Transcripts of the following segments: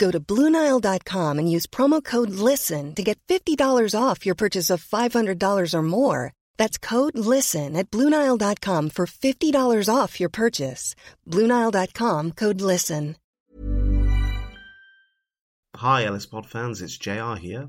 Go to Bluenile.com and use promo code LISTEN to get $50 off your purchase of $500 or more. That's code LISTEN at Bluenile.com for $50 off your purchase. Bluenile.com code LISTEN. Hi, LS Pod fans, it's JR here.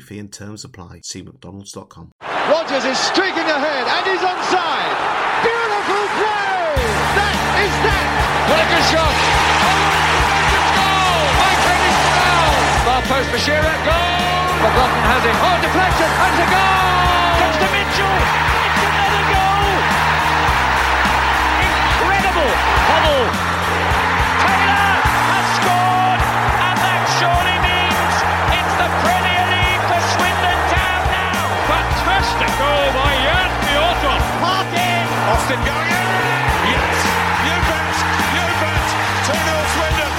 fee and terms apply. See McDonald's.com. Rogers is streaking ahead and he's onside. Beautiful play! That is that! What a shot! Goal! Michael Foul! Far post for Shearer, goal! McLaughlin has it. Oh, deflection, and it's a goal! Comes to Mitchell! It's another goal! Incredible! Hubble! Fantastic goal by Jan Piotr! Parkin! Austin going in! Yes! You bet! You bet! 2-0 Swindon!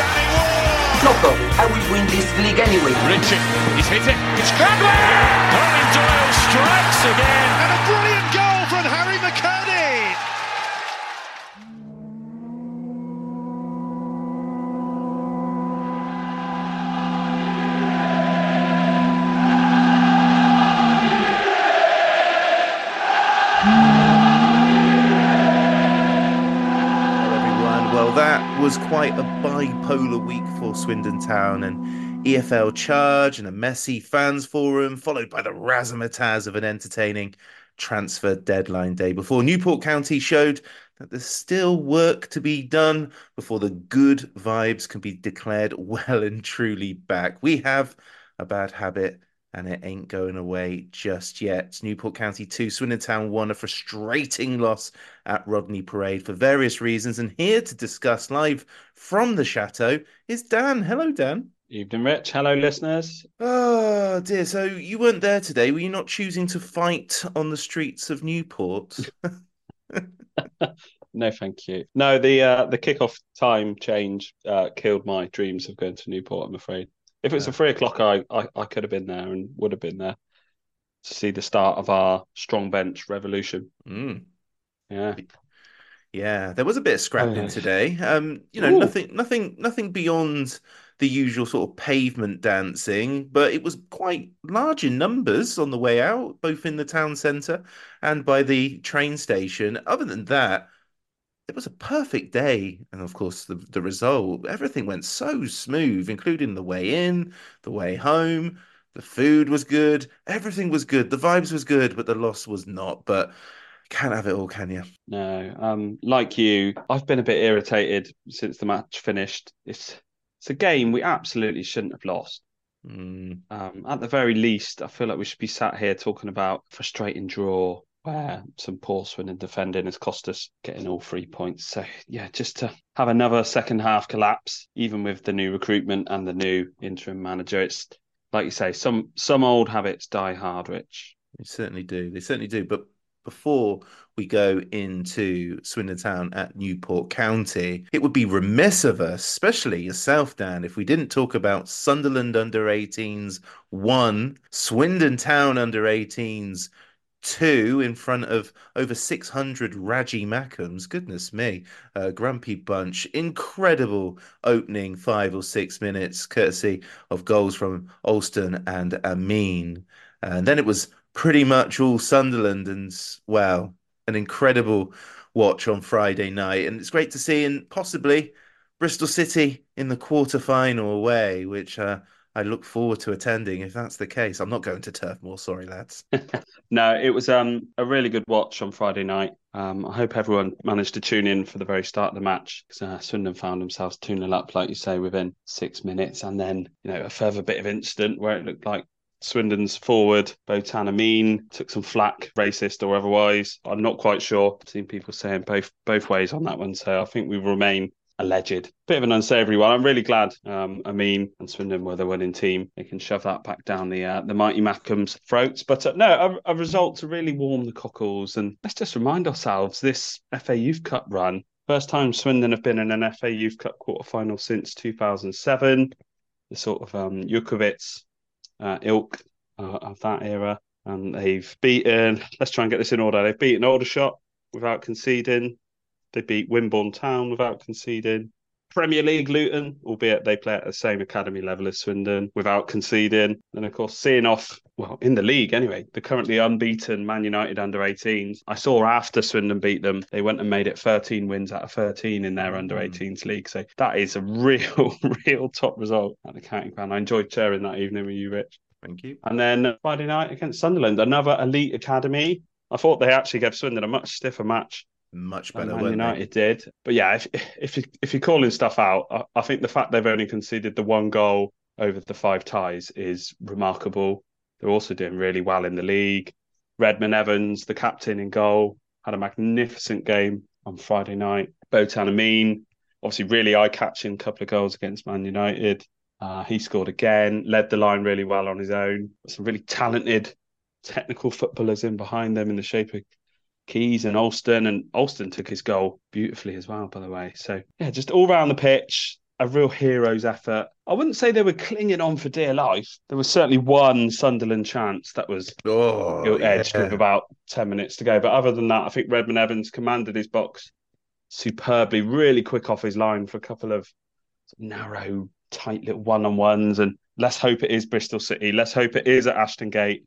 Danny Ward! Loco, I will win this league anyway. Richard, he's hit it. It's Gradway! Colin Doyle strikes again. And a brilliant goal was quite a bipolar week for Swindon Town and EFL charge and a messy fans forum, followed by the razzmatazz of an entertaining transfer deadline day before Newport County showed that there's still work to be done before the good vibes can be declared well and truly back. We have a bad habit and it ain't going away just yet. Newport County 2, Swindon Town 1, a frustrating loss at Rodney Parade for various reasons. And here to discuss live from the Chateau is Dan. Hello, Dan. Evening, Rich. Hello, listeners. Oh, dear. So you weren't there today. Were you not choosing to fight on the streets of Newport? No, thank you. No, the uh, the kickoff time change uh, killed my dreams of going to Newport. I'm afraid. If it was a three o'clock, I, I I could have been there and would have been there to see the start of our strong bench revolution. Mm. Yeah, Yeah, there was a bit of scrapping Oh, today. Um, you know, Ooh. nothing, nothing, nothing beyond the usual sort of pavement dancing, but it was quite large in numbers on the way out, both in the town centre and by the train station. Other than that, it was a perfect day, and of course, the the result, everything went so smooth, including the way in, the way home. The food was good, everything was good, the vibes was good, but the loss was not. But can't have it all, can you? no. Um, like you, I've been a bit irritated since the match finished. It's it's a game we absolutely shouldn't have lost. Mm. Um, at the very least, I feel like we should be sat here talking about frustrating draw where some poor Swindon defending has cost us getting all three points. So yeah, just to have another second half collapse, even with the new recruitment and the new interim manager, it's like you say, some some old habits die hard, Rich. They certainly do. They certainly do. But before we go into Swindon Town at Newport County, it would be remiss of us, especially yourself, Dan, if we didn't talk about Sunderland under 18s one, Swindon Town under 18s two in front of over 600 Raji Mackems. Goodness me, a grumpy bunch. Incredible opening five or six minutes, courtesy of goals from Alston and Amin. And then it was pretty much all Sunderland, and well, an incredible watch on Friday night. And it's great to see, and possibly Bristol City in the quarter final away, which uh, I look forward to attending if that's the case. I'm not going to Turf Moor, sorry lads. no, it was um, a really good watch on Friday night. Um, I hope everyone managed to tune in for the very start of the match because uh, Swindon found themselves 2 0 up, like you say, within six minutes. And then, you know, a further bit of incident where it looked like Swindon's forward, Botan Amin, took some flack, racist or otherwise. I'm not quite sure. I've seen people saying both both ways on that one. So I think we remain alleged. Bit of an unsavoury one. I'm really glad um, Amin and Swindon were the winning team. They can shove that back down the uh, the mighty Mackems' throats. But uh, no, a, a, result to really warm the cockles. And let's just remind ourselves this FA Youth Cup run. First time Swindon have been in an FA Youth Cup quarter final since 2007. The sort of um, uh, ilk uh, of that era. And they've beaten, let's try and get this in order. They've beaten Aldershot without conceding. They beat Wimborne Town without conceding. Premier League Luton, albeit they play at the same academy level as Swindon, without conceding. And of course, seeing off, well, in the league anyway, the currently unbeaten Man United under 18s. I saw after Swindon beat them, they went and made it 13 wins out of 13 in their mm. under 18s league. So that is a real, real top result at the county ground. I enjoyed sharing that evening with you, Rich. Thank you. And then Friday night against Sunderland, another elite academy. I thought they actually gave Swindon a much stiffer match much better. Man United they? did, but yeah, if if you if you're calling stuff out, I, I, think the fact they've only conceded the one goal over the five ties is remarkable. They're also doing really well in the league. Redmond Evans, the captain in goal, had a magnificent game on Friday night. Botan Amin, obviously really eye-catching couple of goals against Man United. Uh, he scored again, led the line really well on his own. Some really talented technical footballers in behind them in the shape of Keys and Alston, and Alston took his goal beautifully as well, by the way. So yeah, just all around the pitch, a real hero's effort. I wouldn't say they were clinging on for dear life. There was certainly one Sunderland chance that was oh, edged yeah. with about 10 minutes to go. But other than that, I think Redmond Evans commanded his box superbly, really quick off his line for a couple of narrow, tight little one on ones. And let's hope it is Bristol City. Let's hope it is at Ashton Gate.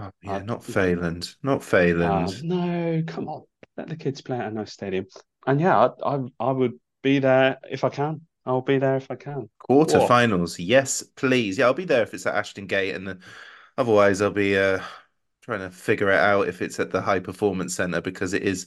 Oh, yeah, uh, not Failand, not Failand. Uh, no, come on, let the kids play at a nice stadium. And yeah, I, I, I would be there if I can. I'll be there if I can. Quarterfinals, yes, please. Yeah, I'll be there if it's at Ashton Gate, and then otherwise I'll be uh, trying to figure it out if it's at the High Performance Centre because it is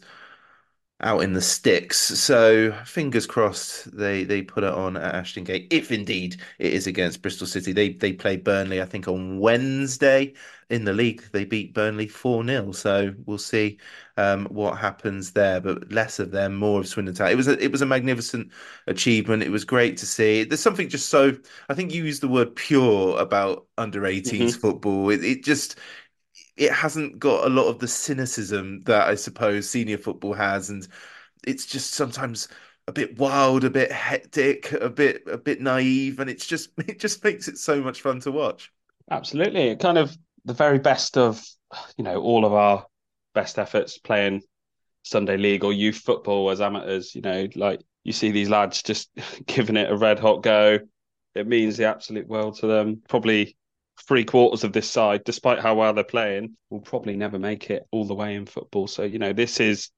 out in the sticks. So fingers crossed they they put it on at Ashton Gate, if indeed it is against Bristol City. They they play Burnley, I think, on Wednesday in the league. They beat Burnley 4 0. So we'll see um, what happens there. But less of them, more of Swindon Town. It was a it was a magnificent achievement. It was great to see. There's something just so I think you used the word pure about under 18s mm-hmm. football. It, it just it hasn't got a lot of the cynicism that I suppose senior football has, and it's just sometimes a bit wild, a bit hectic, a bit a bit naive, and it's just it just makes it so much fun to watch. Absolutely, kind of the very best of you know all of our best efforts playing Sunday league or youth football as amateurs. You know, like you see these lads just giving it a red hot go. It means the absolute world to them. Probably three quarters of this side, despite how well they're playing, will probably never make it all the way in football. So, you know, this is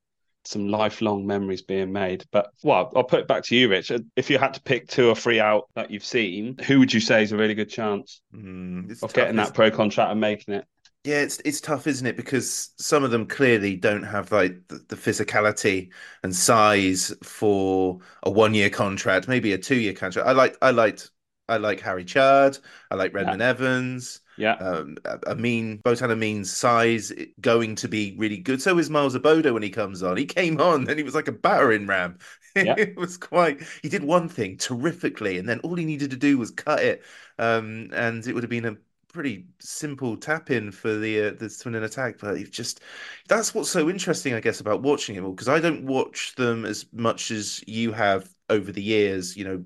some lifelong memories being made. But well, I'll put it back to you, Rich. If you had to pick two or three out that you've seen, who would you say is a really good chance mm, of tough, getting that pro contract and making it? Yeah, it's it's tough, isn't it? Because some of them clearly don't have like the, the physicality and size for a one year contract, maybe a two year contract. I like I liked I like Harry Chard. I like Redmond yeah. Evans. Yeah. Um, Amin, Botan Amin's size going to be really good. So is Miles Abodo when he comes on. He came on and he was like a battering ram. Yeah. it was quite, he did one thing terrifically and then all he needed to do was cut it. Um, and it would have been a pretty simple tap in for the uh, the Swindon attack, but it's just that's what's so interesting, I guess, about watching it all because I don't watch them as much as you have over the years. You know,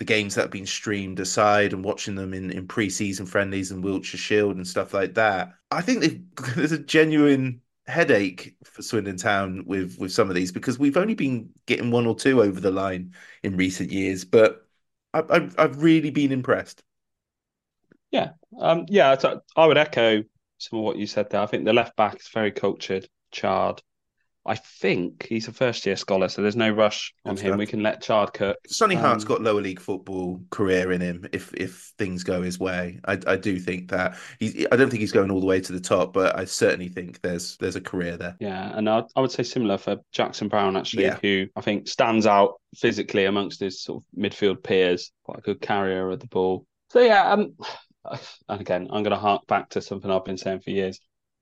the games that have been streamed aside and watching them in in pre-season friendlies and Wiltshire Shield and stuff like that. I think there's a genuine headache for Swindon Town with with some of these because we've only been getting one or two over the line in recent years, but I, I've I've really been impressed. Yeah, um, yeah, I would echo some of what you said there. I think the left back is very cultured, Chard. I think he's a first year scholar, so there's no rush on Good him. We can let Chard cook. Sonny Hart's got lower league football career in him if if things go his way. I, I do think that he's I don't think he's going all the way to the top, but I certainly think there's there's a career there. Yeah, and I, I would say similar for Jackson Brown actually, Yeah. who I think stands out physically amongst his sort of midfield peers. Quite a good carrier of the ball. So yeah, um, and again, I'm going to hark back to something I've been saying for years.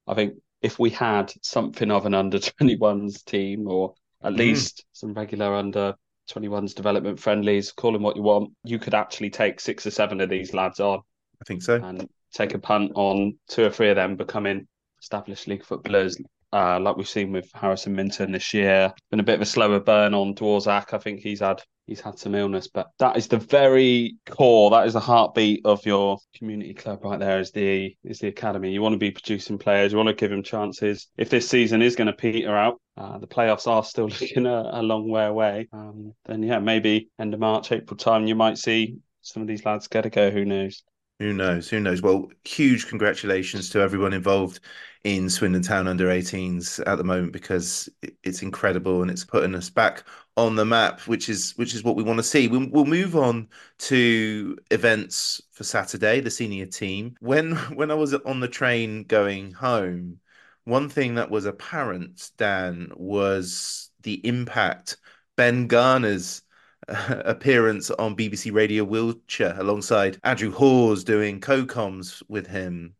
I think if we had something of an under 21s team, or at Mm. least some regular under 21s development friendlies, call them what you want, you could actually take six or seven of these lads on I think so. and take a punt on two or three of them becoming established league footballers, uh, like we've seen with Harrison Minturn this year. Been a bit of a slower burn on Dworzak. I think he's had he's had some illness, but that is the very core. That is the heartbeat of your community club right there. Is the is the academy. You want to be producing players. You want to give them chances. If this season is going to peter out. Uh, the playoffs are still looking a, a long way away. Um, then yeah, maybe end of March, April time, you might see some of these lads get a go. Who knows? Who knows? Who knows? Well, huge congratulations to everyone involved in Swindon Town under 18s at the moment because it's incredible and it's putting us back on the map, which is which is what we want to see. We'll, we'll move on to events for Saturday, the senior team. When when I was on the train going home, one thing that was apparent, Dan, was the impact Ben Garner's appearance on BBC Radio Wiltshire alongside Andrew Hawes doing co-coms with him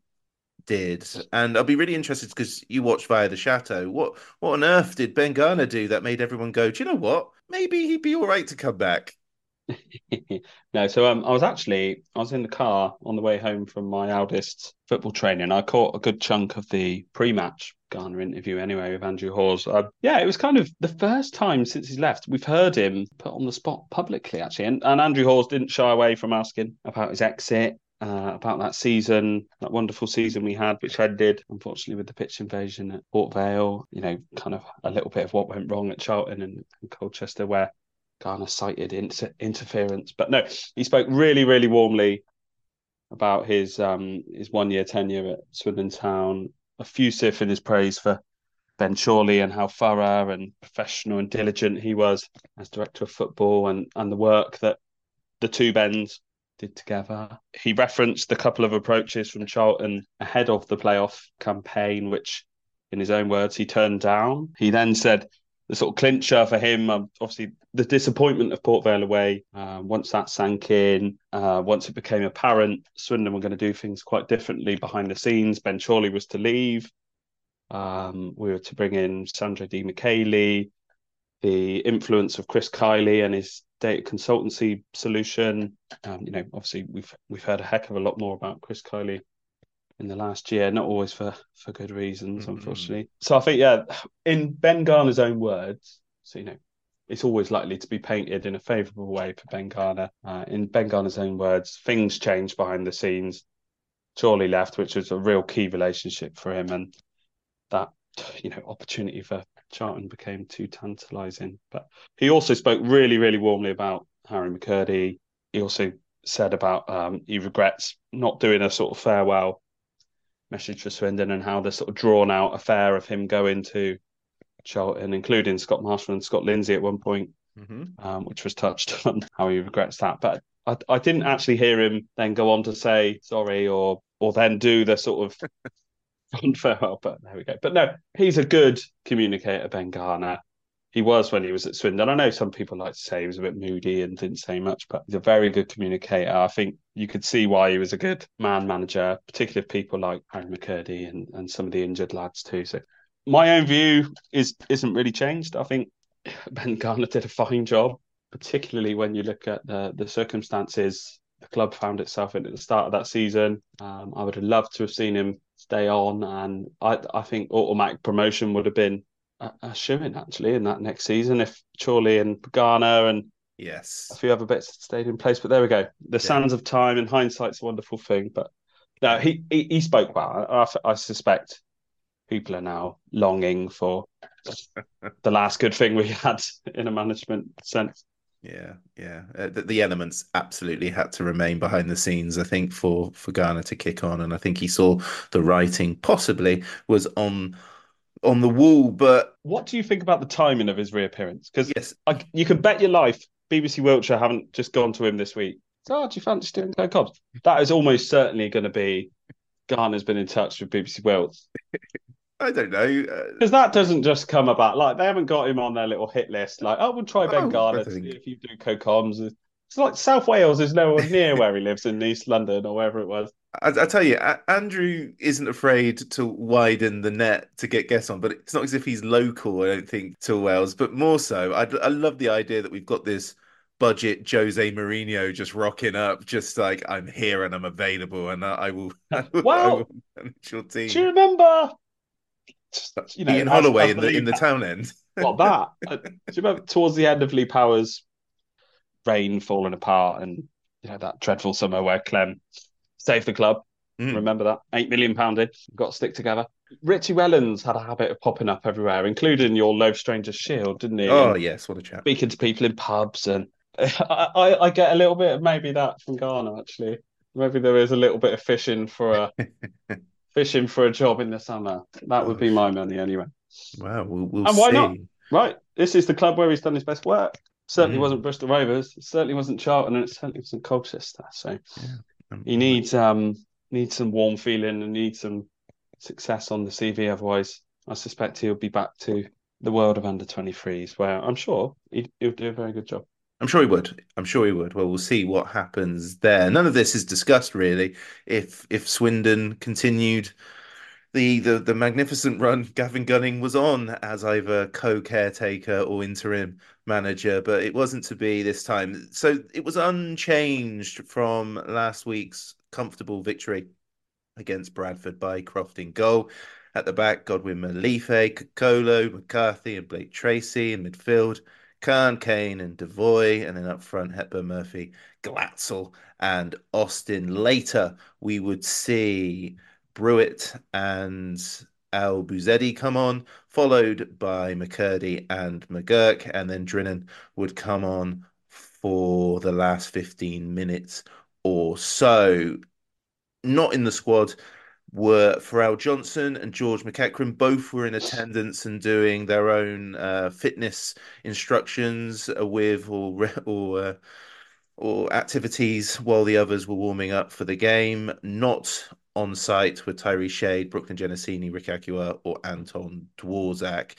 did. And I'll be really interested because you watched via the Chateau. What what on earth did Ben Garner do that made everyone go, do you know what? Maybe he'd be all right to come back. no, so um, I was actually I was in the car on the way home from my eldest's football training. I caught a good chunk of the pre-match Garner interview anyway with Andrew Hawes. Uh, yeah, it was kind of the first time since he's left we've heard him put on the spot publicly actually, and, and Andrew Hawes didn't shy away from asking about his exit. Uh, about that season, that wonderful season we had, which ended unfortunately with the pitch invasion at Port Vale. You know, kind of a little bit of what went wrong at Charlton and, and Colchester, where Garner cited inter- interference. But no, he spoke really, really warmly about his um his one year tenure at Swindon Town, effusive in his praise for Ben Chorley and how thorough and professional and diligent he was as director of football and and the work that the two Bens did together. He referenced a couple of approaches from Charlton ahead of the playoff campaign, which in his own words he turned down. He then said the sort of clincher for him, um, obviously the disappointment of Port Vale away. Uh, once that sank in, uh, once it became apparent, Swindon were going to do things quite differently behind the scenes. Ben Chorley was to leave. Um, we were to bring in Sandra Di Michele. The influence of Chris Kiley and his data consultancy solution. Um, you know, obviously we've we've heard a heck of a lot more about Chris Kiley in the last year, not always for for good reasons, Mhm. unfortunately. So I think, yeah, in Ben Garner's own words, so you know, it's always likely to be painted in a favourable way for Ben Garner. Uh, in Ben Garner's own words, things changed behind the scenes. Chorley left, which was a real key relationship for him, and that you know opportunity for Charlton became too tantalising. But he also spoke really, really warmly about Harry McKirdy. He also said about um, he regrets not doing a sort of farewell message for Swindon and how the sort of drawn out affair of him going to Charlton, including Scott Marshall and Scott Lindsay at one point, Mhm. um, which was touched on how he regrets that. But I, I didn't actually hear him then go on to say sorry or or then do the sort of farewell. But there we go. But no, he's a good communicator, Ben Garner. He was when he was at Swindon. I know some people like to say he was a bit moody and didn't say much, but he's a very good communicator. I think you could see why he was a good man manager, particularly of people like Harry McKirdy and, and some of the injured lads too. So my own view is isn't really changed. I think Ben Garner did a fine job, particularly when you look at the the circumstances the club found itself in at the start of that season. Um, I would have loved to have seen him stay on, and I I think automatic promotion would have been a, a shoo-in actually in that next season if Chorley and Pagano and Yes. a few other bits stayed in place. But there we go. The sands of time and hindsight's a wonderful thing. But no, he he, he spoke well. I, I suspect people are now longing for the last good thing we had in a management sense. Yeah, yeah. Uh, the, the elements absolutely had to remain behind the scenes, I think, for for Garner to kick on, and I think he saw the writing possibly was on on the wall. But What do you think about the timing of his reappearance? Because yes, you can bet your life BBC Wiltshire haven't just gone to him this week. So, oh, do you fancy doing Co Coms? That is almost certainly going to be Garner's been in touch with BBC Wales. I don't know. Uh, Because that doesn't just come about. Like, they haven't got him on their little hit list. Like, oh, we'll try Ben Oh, Garner to think- see if you do Co Coms. It's like South Wales is nowhere near where he lives in East London or wherever it was. I, I tell you, Andrew isn't afraid to widen the net to get guests on, but it's not as if he's local. I don't think to Wales, but more so. I, I love the idea that we've got this budget Jose Mourinho just rocking up, just like I'm here and I'm available, and I, I will. I will, Well, will manage your team. Do you remember? You know, Ian Holloway in the in the town end. Not that. Uh, do you remember towards the end of Lee Power's reign falling apart and you know that dreadful summer where Clem saved the club? Mm. Remember that? Eight million pound in. Got to stick together. Richie Wellens had a habit of popping up everywhere, including your Loathed Strangers Shield, didn't he? Oh And yes, what a chap. Speaking to people in pubs and I, I, I get a little bit of maybe that from Garner actually. Maybe there is a little bit of fishing for a fishing for a job in the summer. That would be my money anyway. Wow, we'll, we'll And why see. not? Right. This is the club where he's done his best work. Certainly Mm. wasn't Bristol Rovers. It certainly wasn't Charlton, and it certainly wasn't Colchester. So Um, he needs um needs some warm feeling and needs some success on the CV. Otherwise, I suspect he'll be back to the world of under 23s, where I'm sure he, he'll do a very good job. I'm sure he would. I'm sure he would. Well, we'll see what happens there. None of this is discussed really. If if Swindon continued the the the magnificent run Gavin Gunning was on as either co-caretaker or interim manager, but it wasn't to be this time. So it was unchanged from last week's comfortable victory against Bradford Bycroft in goal. At the back, Godwin Malife, Kokolo, McCarthy, and Blake Tracy in midfield. Khan, Kane, and Devoy, and then up front, Hepburn, Murphy, Glatzel, and Austin. Later, we would see Brewitt and Al Buzedi come on, followed by McKirdy and McGurk, and then Drinan would come on for the last 15 minutes or so. Not in the squad were Pharrell Johnson and George McEachran. Both were in attendance and doing their own uh, fitness instructions with or or uh, or activities while the others were warming up for the game. Not on site with Tyree Shade, Brooklyn Genesini, Rick Acua, or Anton Dworzak.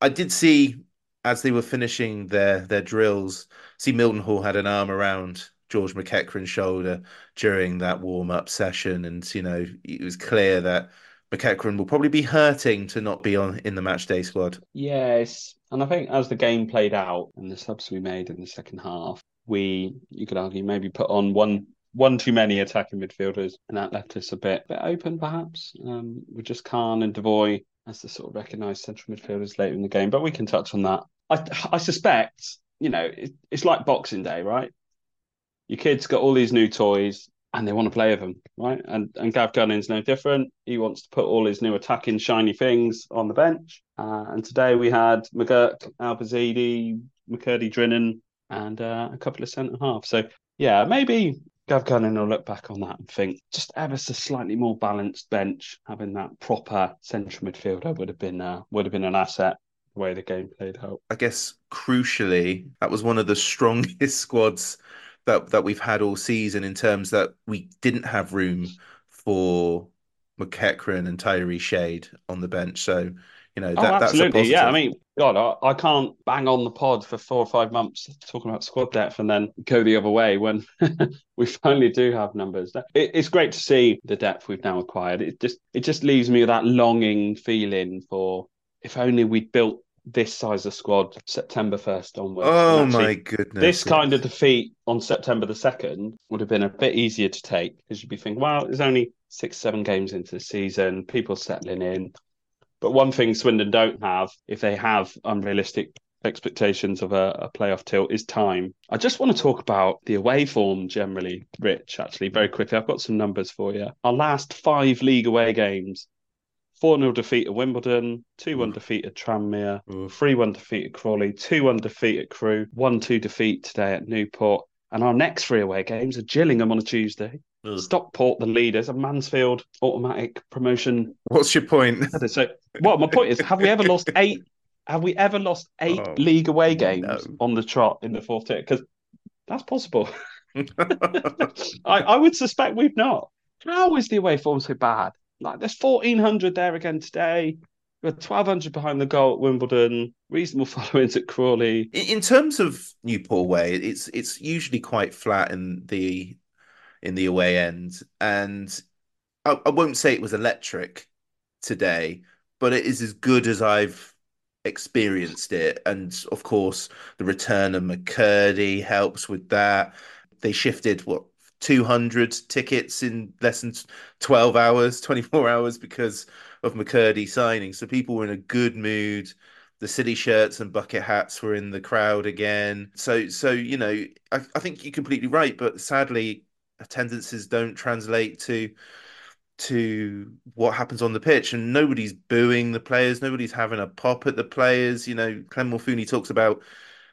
I did see as they were finishing their their drills, see Milton Hall had an arm around George McEachran's shoulder during that warm up session, and you know it was clear that McEachran will probably be hurting to not be on in the match day squad. Yes, and I think as the game played out and the subs we made in the second half, we you could argue maybe put on one one too many attacking midfielders, and that left us a bit bit open perhaps. Um, with just Khan and Devoy as the sort of recognised central midfielders later in the game, but we can touch on that. I I suspect you know it, it's like Boxing Day, right? Your kids got all these new toys and they want to play with them, right? And and Gav Gunning's no different. He wants to put all his new attacking shiny things on the bench. Uh, and today we had McGurk, Albazidi, McKirdy Drinan, and uh, a couple of centre half. So yeah, maybe Gav Gunning will look back on that and think just ever so slightly more balanced bench, having that proper central midfielder would have been uh, would have been an asset. The way the game played out. I guess crucially, that was one of the strongest squads that that we've had all season in terms that we didn't have room for McEachran and Tyree Shade on the bench. So, you know, oh, that, oh, that's a absolutely. Yeah, I mean, God, I, I can't bang on the pod for four or five months talking about squad depth and then go the other way when we finally do have numbers. It, it's great to see the depth we've now acquired. It just it just leaves me with that longing feeling for if only we'd built this size of squad September first onwards. Oh actually, my goodness. This kind of defeat on September the 2nd would have been a bit easier to take because you'd be thinking, well, there's only six, seven games into the season, people settling in. But one thing Swindon don't have, if they have unrealistic expectations of a, a playoff tilt, is time. I just want to talk about the away form generally, Rich, actually, very quickly. I've got some numbers for you. Our last five league away games 4 0 defeat at Wimbledon, 2 1 defeat at Tranmere, 3 1 defeat at Crawley, 2 1 defeat at Crewe, 1 2 defeat today at Newport. And our next three away games are Gillingham on a Tuesday. Stockport, the leaders, and Mansfield automatic promotion. What's your point? So, well, my point is, have we ever lost eight? Have we ever lost eight Oh, league away games no. on the trot in the fourth tier? Because that's possible. I, I would suspect we've not. How is the away form so bad? Like, there's 1,400 there again today. We're 1,200 behind the goal at Wimbledon. Reasonable followings at Crawley. In in terms of Newport Way, it's it's usually quite flat in the in the away end, and I, I won't say it was electric today, but it is as good as I've experienced it. And of course, the return of McKirdy helps with that. They shifted what 200 tickets in less than 12 hours, 24 hours because of McKirdy signing. So people were in a good mood. The city shirts and bucket hats were in the crowd again. So, so you know, I, I think you're completely right. But sadly, attendances don't translate to to what happens on the pitch, and nobody's booing the players. Nobody's having a pop at the players. You know, Clem Morfuni talks about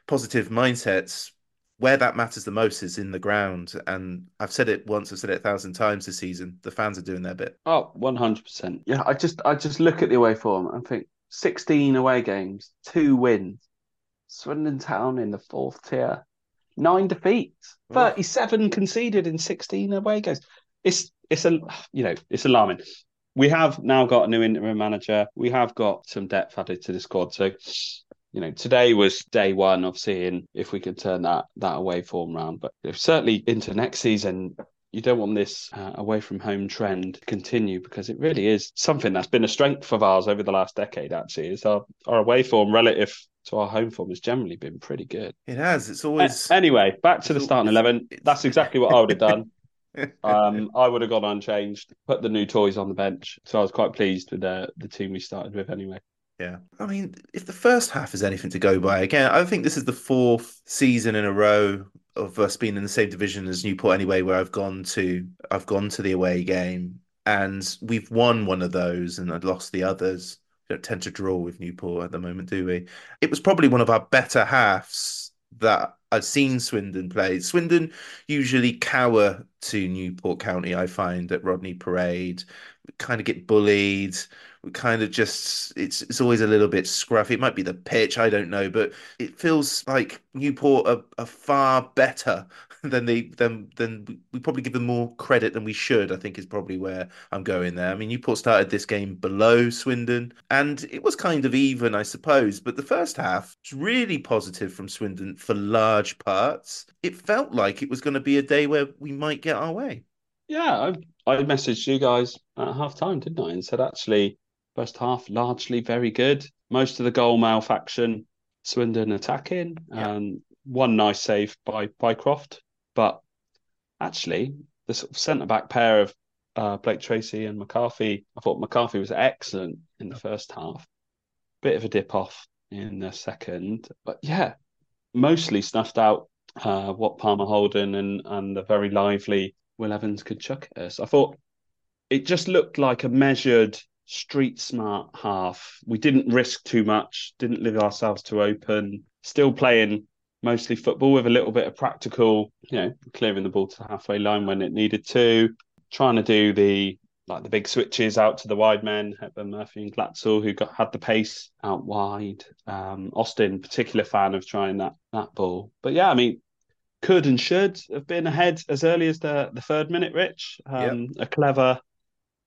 positive mindsets. Where that matters the most is in the ground, and I've said it once. I've said it a thousand times this season. The fans are doing their bit. Oh, 100%. Yeah, I just I just look at the away form and think 16 away games, two wins. Swindon Town in the fourth tier, nine defeats, Oh. 37 conceded in 16 away games. It's it's a you know, it's alarming. We have now got a new interim manager. We have got some depth added to the squad. So, you know, today was day one of seeing if we could turn that that away form round. But certainly into next season, you don't want this uh, away from home trend to continue because it really is something that's been a strength of ours over the last decade. Actually, is our our away form relative to our home form has generally been pretty good. It has. It's always anyway, back to the starting it's- eleven. That's exactly what I would have done. Um, I would have gone unchanged, put the new toys on the bench. So I was quite pleased with the the team we started with anyway. Yeah. I mean, if the first half is anything to go by, again, I think this is the fourth season in a row of us being in the same division as Newport anyway, where I've gone to I've gone to the away game and we've won one of those and I'd lost the others. Tend to draw with Newport at the moment, do we? It was probably one of our better halves that I've seen Swindon play. Swindon usually cower to Newport County, I find, at Rodney Parade. We kind of get bullied we kind of just it's it's always a little bit scruffy. It might be the pitch, I don't know, but it feels like Newport are, are far better than they than than we probably give them more credit than we should. I think is probably where I'm going there. I mean, Newport started this game below Swindon, and it was kind of even, I suppose. But the first half was really positive from Swindon for large parts. It felt like it was going to be a day where we might get our way. Yeah, I, I messaged you guys at half time, didn't I? And said actually, first half largely very good. Most of the goal malfaction, Swindon attacking, Yeah. and one nice save by Bycroft. But actually, the sort of centre back pair of uh, Blake Tracy and McCarthy, I thought McCarthy was excellent in the first half. Bit of a dip off in the second, but yeah, mostly snuffed out uh, what Palmer Holden and and the very lively Will Evans could chuck at us. I thought it just looked like a measured, street smart half. We didn't risk too much, didn't leave ourselves too open, still playing mostly football with a little bit of practical, you know, clearing the ball to the halfway line when it needed to, trying to do the like the big switches out to the wide men, Hepburn, Murphy, and Glatzel, who got had the pace out wide. Um, Austin, particular fan of trying that that ball. But yeah, I mean, could and should have been ahead as early as the the third minute. Rich, um, a clever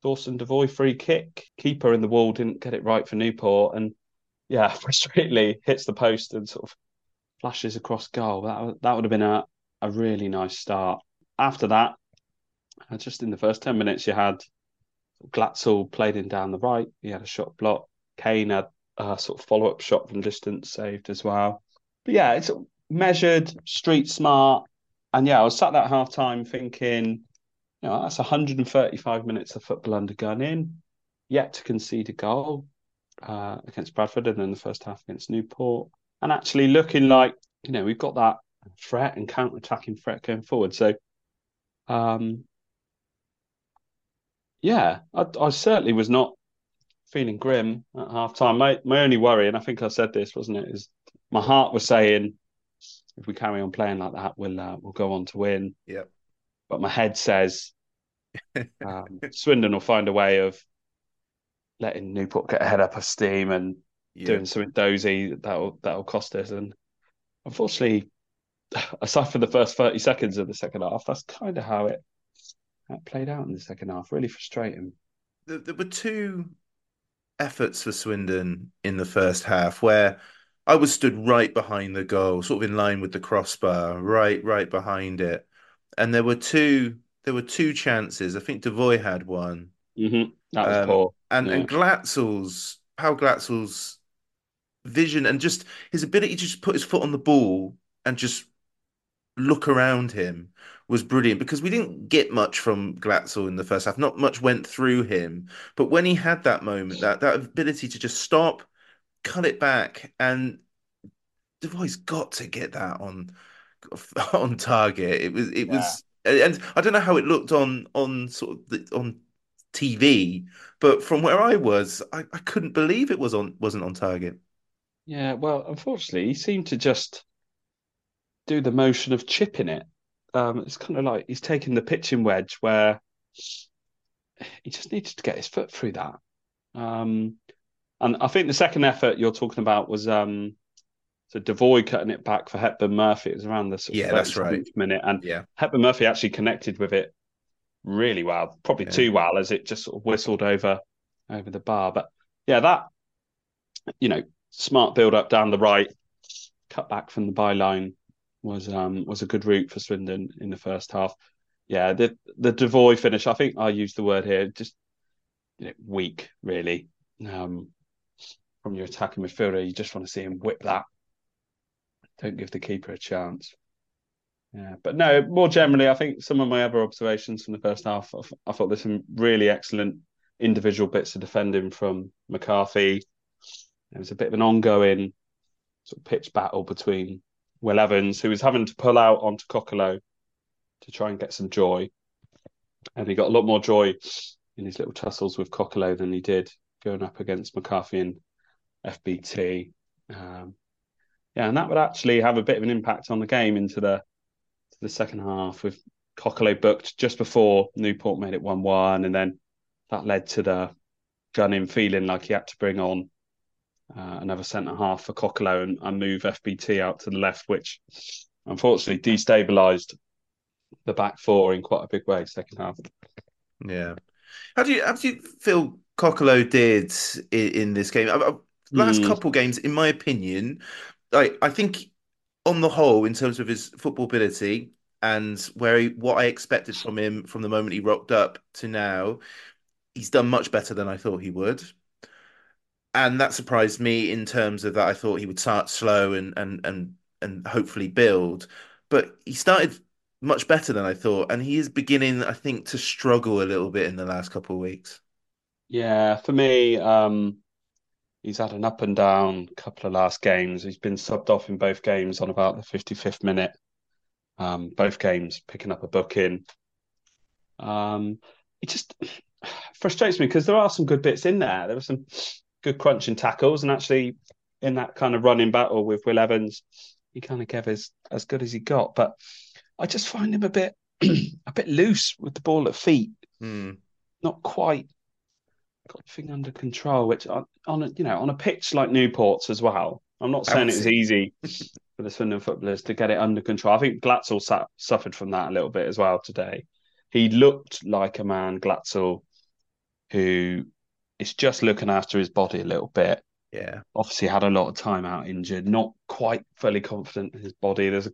Dawson Devoy free kick. Keeper in the wall didn't get it right for Newport, and yeah, frustratingly hits the post and sort of flashes across goal. That that would have been a a really nice start. After that, uh, just in the first ten minutes, you had Glatzel played in down the right. He had a shot block. Kane had a sort of follow up shot from distance saved as well. But yeah, it's measured, street smart. And yeah, I was sat that half time thinking, you know, that's 135 minutes of football under Gunning, yet to concede a goal uh, against Bradford and then the first half against Newport. And actually looking like, you know, we've got that threat and counter attacking threat going forward. So, um, yeah, I, I certainly was not feeling grim at half time. My, my only worry, and I think I said this, wasn't it, is my heart was saying, if we carry on playing like that, we'll uh, we'll go on to win. Yep. But my head says um, Swindon will find a way of letting Newport get ahead up of steam and Yeah. doing something dozy that'll that'll cost us. And unfortunately, aside from the first thirty seconds of the second half, that's kind of how it, it played out in the second half. Really frustrating. there, were two efforts for Swindon in the first half where I was stood right behind the goal, sort of in line with the crossbar, right, right behind it. And there were two, there were two chances. I think Devoy had one, hmm That was Um, poor. and Yeah. and Glatzel's, Paul Glatzel's vision and just his ability to just put his foot on the ball and just look around him was brilliant because we didn't get much from Glatzel in the first half. Not much went through him, but when he had that moment, that that ability to just stop, cut it back, and Devoy's got to get that on on target. It was it was, and I don't know how it looked on on sort of the, on TV, but from where I was, I, I couldn't believe it was on wasn't on target. Yeah, well, unfortunately, he seemed to just do the motion of chipping it. Um, it's kind of like he's taking the pitching wedge where he just needed to get his foot through that. Um, and I think the second effort you're talking about was um, so Devoy cutting it back for Hepburn Murphy. It was around the Yeah, that's right. minute, and Yeah, Hepburn Murphy actually connected with it really well, probably Yeah. too well, as it just sort of whistled over over the bar. But yeah, that you know, smart build up down the right, cut back from the byline was um was a good route for Swindon in the first half. Yeah, the the Devoy finish, I think I used the word here, just you know, weak, really. Um from your attacking midfielder, you just want to see him whip that. Don't give the keeper a chance. Yeah, but no, more generally, I think some of my other observations from the first half, I, th- I thought there's some really excellent individual bits of defending from McCarthy. There was a bit of an ongoing sort of pitch battle between Will Evans, who was having to pull out onto Kokolo to try and get some joy. And he got a lot more joy in his little tussles with Kokolo than he did going up against McCarthy and FBT. Um, yeah, and that would actually have a bit of an impact on the game into the the second half with Kokolo booked just before Newport made it 1 1. And then that led to the Gunning feeling like he had to bring on uh, another centre half for Kokolo and, and move FBT out to the left, which unfortunately destabilised the back four in quite a big way second half. yeah. How do you how do you feel Kokolo did in, in this game? Last Hmm. couple games, in my opinion, I I think on the whole, in terms of his football ability and where he, what I expected from him from the moment he rocked up to now, he's done much better than I thought he would. And that surprised me in terms of that I thought he would start slow and and and and hopefully build. But he started much better than I thought, and he is beginning, I think, to struggle a little bit in the last couple of weeks. Yeah, for me, um, he's had an up and down couple of last games. He's been subbed off in both games on about the 55th minute. Um, both games picking up a booking. Um, it just frustrates me because there are some good bits in there. There were some good crunching tackles, and actually, in that kind of running battle with Will Evans, he kind of gave as as good as he got. But I just find him a bit a bit loose with the ball at feet Hmm. not quite got the thing under control. Which on, on a you know on a pitch like Newport's as well. I'm not saying it was easy for the Swindon footballers to get it under control. I think Glatzel sat, suffered from that a little bit as well today. He looked like a man, Glatzel, who is just looking after his body a little bit. Yeah. Obviously, had a lot of time out injured, not quite fully confident in his body. There's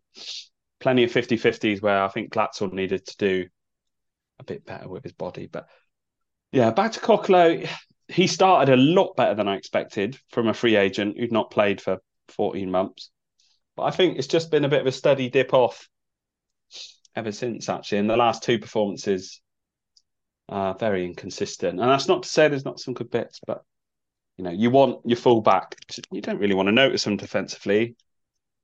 plenty of 50 50s where I think Glatzel needed to do a bit better with his body. But yeah, back to Kokolo. He started a lot better than I expected from a free agent who'd not played for 14 months. But I think it's just been a bit of a steady dip off ever since, actually. In the last two performances are very inconsistent. And that's not to say there's not some good bits, but you know, you want your fullback. to- You don't really want to notice him defensively,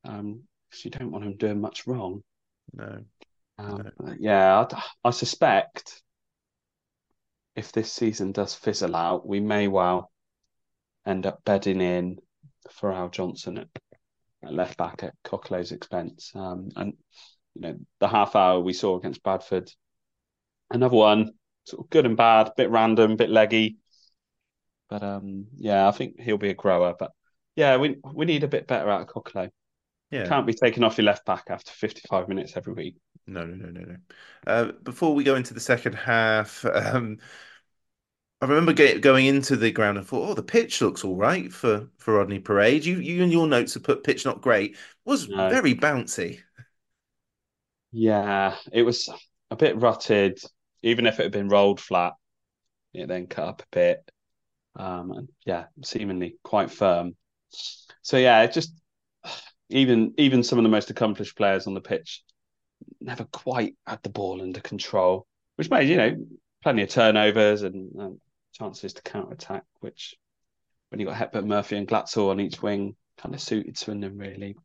um, because you don't want him doing much wrong. No. Um, Yeah, I, I suspect if this season does fizzle out, we may well end up bedding in for Al Johnson at, at left back at Kokolo's expense. Um, and you know, the half hour we saw against Bradford, another one sort of good and bad, bit random, bit leggy. But um, yeah, I think he'll be a grower. But yeah, we we need a bit better out of Kokolo. Yeah. Can't be taken off your left back after 55 minutes every week. No, no, no, no, no. Uh, before we go into the second half, um, I remember get, going into the ground and thought, "Oh, the pitch looks all right for for Rodney Parade." You you in your notes have put pitch not great. It was No. very bouncy. Yeah, it was a bit rutted. Even if it had been rolled flat, it then cut up a bit. Um, and yeah, seemingly quite firm. So yeah, it just even even some of the most accomplished players on the pitch never quite had the ball under control, which made you know plenty of turnovers and um, chances to counter attack. Which when you got Hepburn, Murphy, and Glatzel on each wing, kind of suited Swindon really.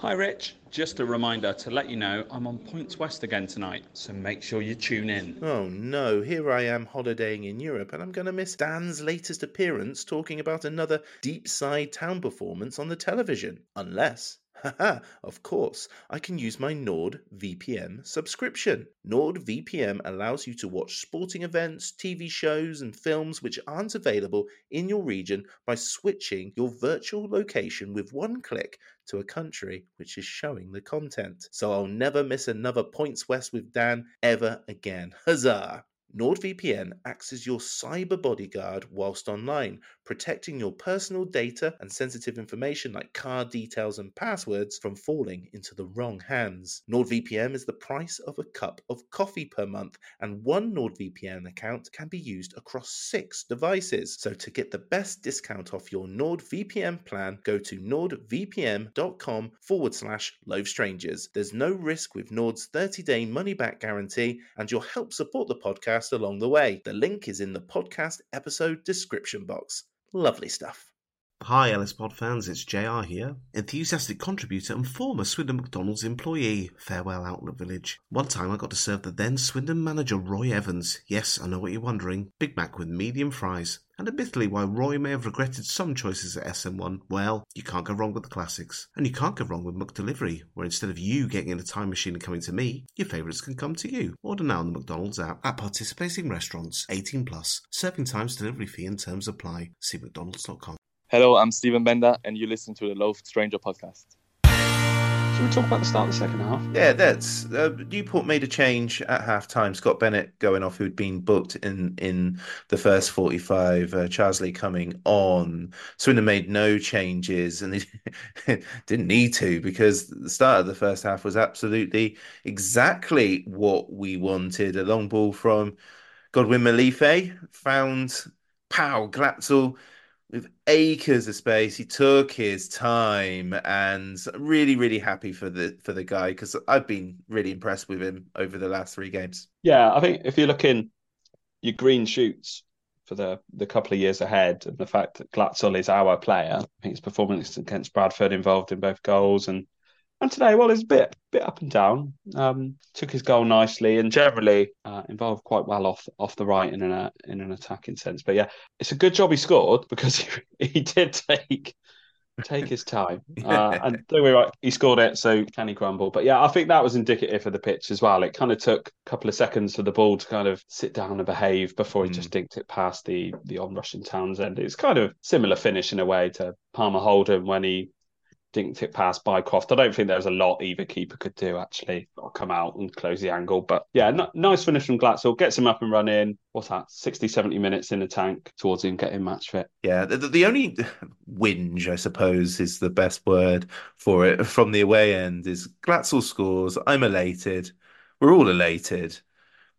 Hi, Rich. Just a reminder to let you know I'm on Points West again tonight, so make sure you tune in. Oh no, here I am holidaying in Europe and I'm going to miss Dan's latest appearance talking about another deep side town performance on the television. Unless, haha, of course, I can use my Nord VPN subscription. Nord VPN allows you to watch sporting events, TV shows, and films which aren't available in your region by switching your virtual location with one click to a country which is showing the content. So I'll never miss another Points West with Dan ever again. Huzzah! NordVPN acts as your cyber bodyguard whilst online, protecting your personal data and sensitive information like card details and passwords from falling into the wrong hands. NordVPN is the price of a cup of coffee per month, and one NordVPN account can be used across six devices. So to get the best discount off your NordVPN plan, go to nordvpn.com forward slash loathed strangers. There's no risk with Nord's 30 day money back guarantee, and you'll help support the podcast along the way. The link is in the podcast episode description box. Lovely stuff. Hi, LS Pod fans, it's JR here, enthusiastic contributor and former Swindon McDonald's employee. Farewell, Outlet Village. One time I got to serve the then Swindon manager Roy Evans. Yes, I know what you're wondering. Big Mac with medium fries. And admittedly, while Roy may have regretted some choices at SM1, well, you can't go wrong with the classics. And you can't go wrong with Muck McDelivery, where instead of you getting in a time machine and coming to me, your favourites can come to you. Order now on the McDonald's app at participating restaurants, 18 plus. Serving times, delivery fee and terms apply. See mcdonalds.com. Hello, I'm Stephen Bender, and you listen to the Loathed Stranger podcast. Should we talk about the start of the second half? Yeah, that's uh, Newport made a change at half time. Scott Bennett going off, who'd been booked in in the first 45, uh, Charsley coming on. Swindon made no changes and they didn't need to because the start of the first half was absolutely exactly what we wanted. A long ball from Godwin Malife found Paul Glatzel with acres of space. He took his time and really, really happy for the for the guy because I've been really impressed with him over the last three games. Yeah, I think if you're looking your green shoots for the the couple of years ahead, and the fact that Glatzel is our player, I think his performance against Bradford involved in both goals and and today, well, it's a bit bit up and down. Um, took his goal nicely and generally uh, involved quite well off off the right in an uh, in an attacking sense. But yeah, it's a good job he scored because he, he did take take his time. Uh, and don't worry, right, he scored it, so can he grumble? But yeah, I think that was indicative of the pitch as well. It kind of took a couple of seconds for the ball to kind of sit down and behave before he just dinked it past the the on-rushing Townsend. It's kind of similar finish in a way to Palmer Holden when he dinked it past Bycroft. I don't think there was a lot either keeper could do actually. Or come out and close the angle. But yeah, n- nice finish from Glatzel. Gets him up and running. What's that? 60, 70 minutes in the tank towards him getting match fit. Yeah, the, the only whinge, I suppose, is the best word for it from the away end is Glatzel scores. I'm elated. We're all elated.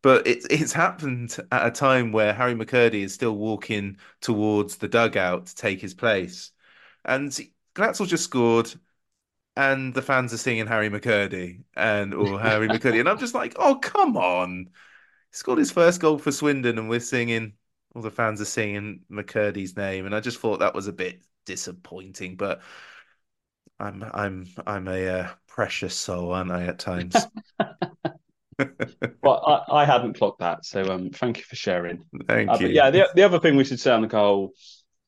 But it, it's happened at a time where Harry McKirdy is still walking towards the dugout to take his place. And Glatzel just scored, and the fans are singing Harry McKirdy and or Harry McKirdy, and I'm just like, oh come on! He scored his first goal for Swindon, and we're singing. All the fans are singing McKirdy's name, and I just thought that was a bit disappointing. But I'm I'm I'm a uh, precious soul, aren't I? At times. well, I, I hadn't clocked that, so um, thank you for sharing. Thank Uh, you. yeah, the, the other thing we should say on the goal,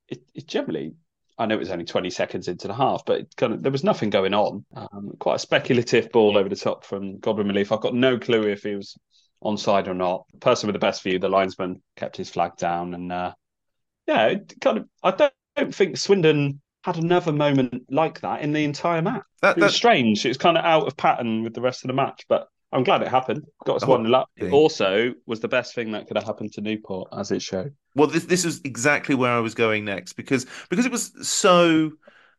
it, it generally, I know it was only 20 seconds into the half, but it kind of, there was nothing going on. Um, quite a speculative ball over the top from Godwin Malife. I've got no clue if he was onside or not. The person with the best view, the linesman, kept his flag down, and uh, yeah, it kind of. I don't, don't think Swindon had another moment like that in the entire match. That, it was strange. It was kind of out of pattern with the rest of the match, but I'm glad it happened. Got us Oh, one up. It also was the best thing that could have happened to Newport, as it showed. Well, this this is exactly where I was going next because because it was so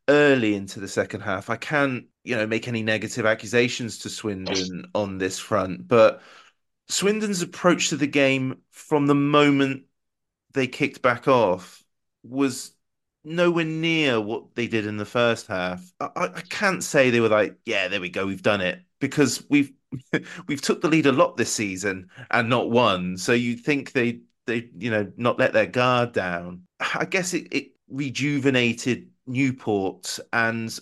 early into the second half. I can't you know make any negative accusations to Swindon on this front, but Swindon's approach to the game from the moment they kicked back off was nowhere near what they did in the first half. I I can't say they were like, yeah, there we go, we've done it because we've we've took the lead a lot this season and not won. So you think they they you know not let their guard down. I guess it, it rejuvenated Newport and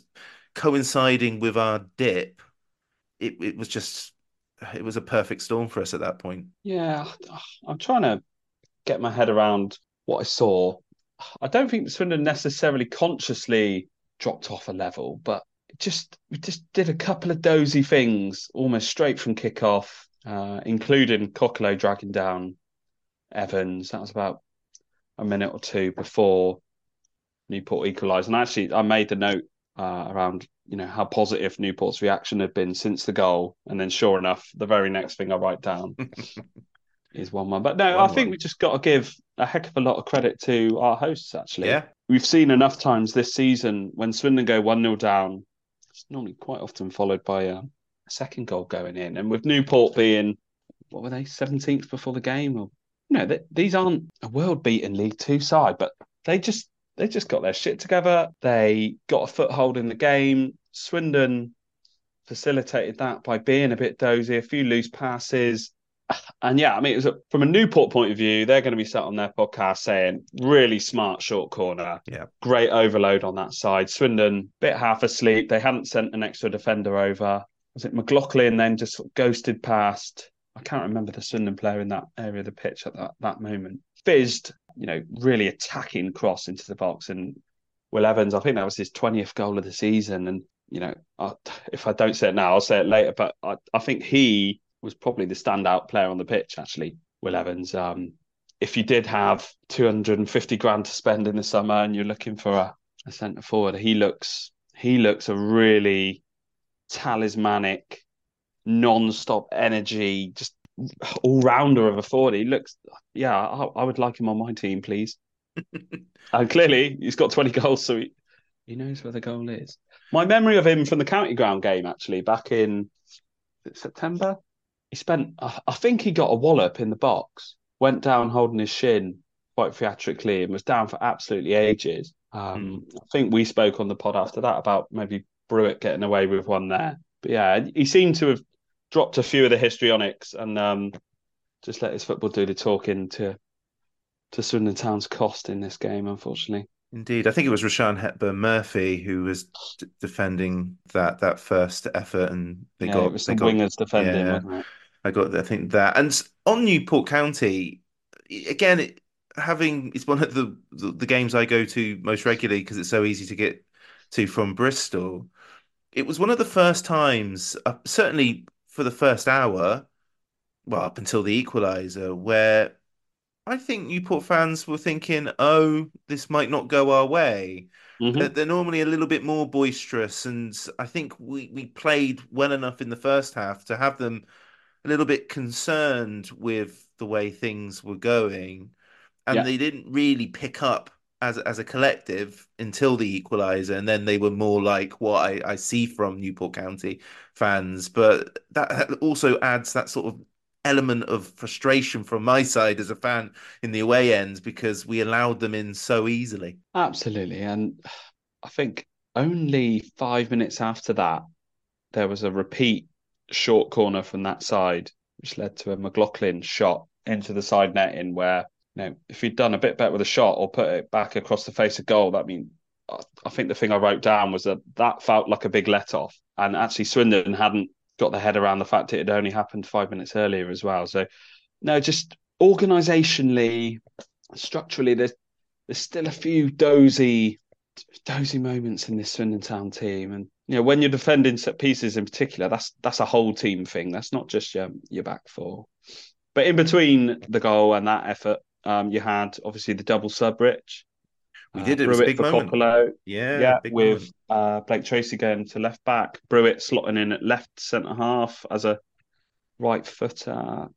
coinciding with our dip, it, it was just it was a perfect storm for us at that point. Yeah, I'm trying to get my head around what I saw. I don't think Swindon necessarily consciously dropped off a level, but just we just did a couple of dozy things almost straight from kickoff, uh, including Kokolo dragging down Evans. That was about a minute or two before Newport equalised. And actually, I made the note uh, around you know how positive Newport's reaction had been since the goal, and then sure enough, the very next thing I write down is one one. But no, I think 1-1. we just got to give a heck of a lot of credit to our hosts. Actually, Yeah. we've seen enough times this season when Swindon go one 0 down. It's normally quite often followed by a, second goal going in, and with Newport being what were they seventeenth before the game, or you know, th- these aren't a world beaten League Two side, but they just they just got their shit together. They got a foothold in the game. Swindon facilitated that by being a bit dozy, a few loose passes. And yeah, I mean, it was a, from a Newport point of view, they're going to be sat on their podcast saying, really smart short corner. Yeah. Great overload on that side. Swindon, bit half asleep. They hadn't sent an extra defender over. Was it McLoughlin then just sort of ghosted past? I can't remember the Swindon player in that area of the pitch at that, that moment. Fizzed, you know, really attacking cross into the box. And Will Evans, I think that was his 20th goal of the season. And, you know, I, if I don't say it now, I'll say it later. But I, I think he was probably the standout player on the pitch, actually, Will Evans. Um, if you did have 250 grand to spend in the summer and you're looking for a, a centre forward, he looks he looks a really talismanic, non-stop energy, just all rounder of a forward. He looks, yeah, I, I would like him on my team, please. and clearly, he's got 20 goals, so he, he knows where the goal is. My memory of him from the county ground game, actually, back in September, he spent, I think he got a wallop in the box, went down holding his shin quite theatrically, and was down for absolutely ages. Um, I think we spoke on the pod after that about maybe Brewitt getting away with one there. But yeah, he seemed to have dropped a few of the histrionics and um, just let his football do the talking to to Swindon Town's cost in this game, unfortunately. Indeed, I think it was Rushian Hepburn Murphy who was d- defending that that first effort, and they yeah, got it was they the got wingers defending, yeah. I got I think that, and on Newport County, again, it, having it's one of the, the the games I go to most regularly because it's so easy to get to from Bristol. It was one of the first times, uh, certainly for the first hour, well, up until the equaliser, where I think Newport fans were thinking, "Oh, this might not go our way." Mhm. They're, they're normally a little bit more boisterous, and I think we we played well enough in the first half to have them a little bit concerned with the way things were going, and Yeah. they didn't really pick up as as a collective until the equaliser, and then they were more like what I, I see from Newport County fans. But that also adds that sort of element of frustration from my side as a fan in the away ends because we allowed them in so easily. Absolutely. And I think only five minutes after that, there was a repeat short corner from that side, which led to a McLoughlin shot into the side netting where, you know, if he'd done a bit better with a shot or put it back across the face of goal, that mean I- think the thing I wrote down was that that felt like a big let off. And actually Swindon hadn't got their head around the fact it had only happened five minutes earlier as well. So no, just organisationally, structurally, there's there's still a few dozy dozy moments in this Swindon Town team, and you know when you're defending set pieces in particular, that's that's a whole team thing. That's not just your your back four. But in between the goal and that effort, um, you had obviously the double sub, Rich. We did. It was a Brewitt big for moment. Kokolo. Yeah, yeah, with uh, Blake Tracy going to left back, Brewitt slotting in at left centre half as a right footer.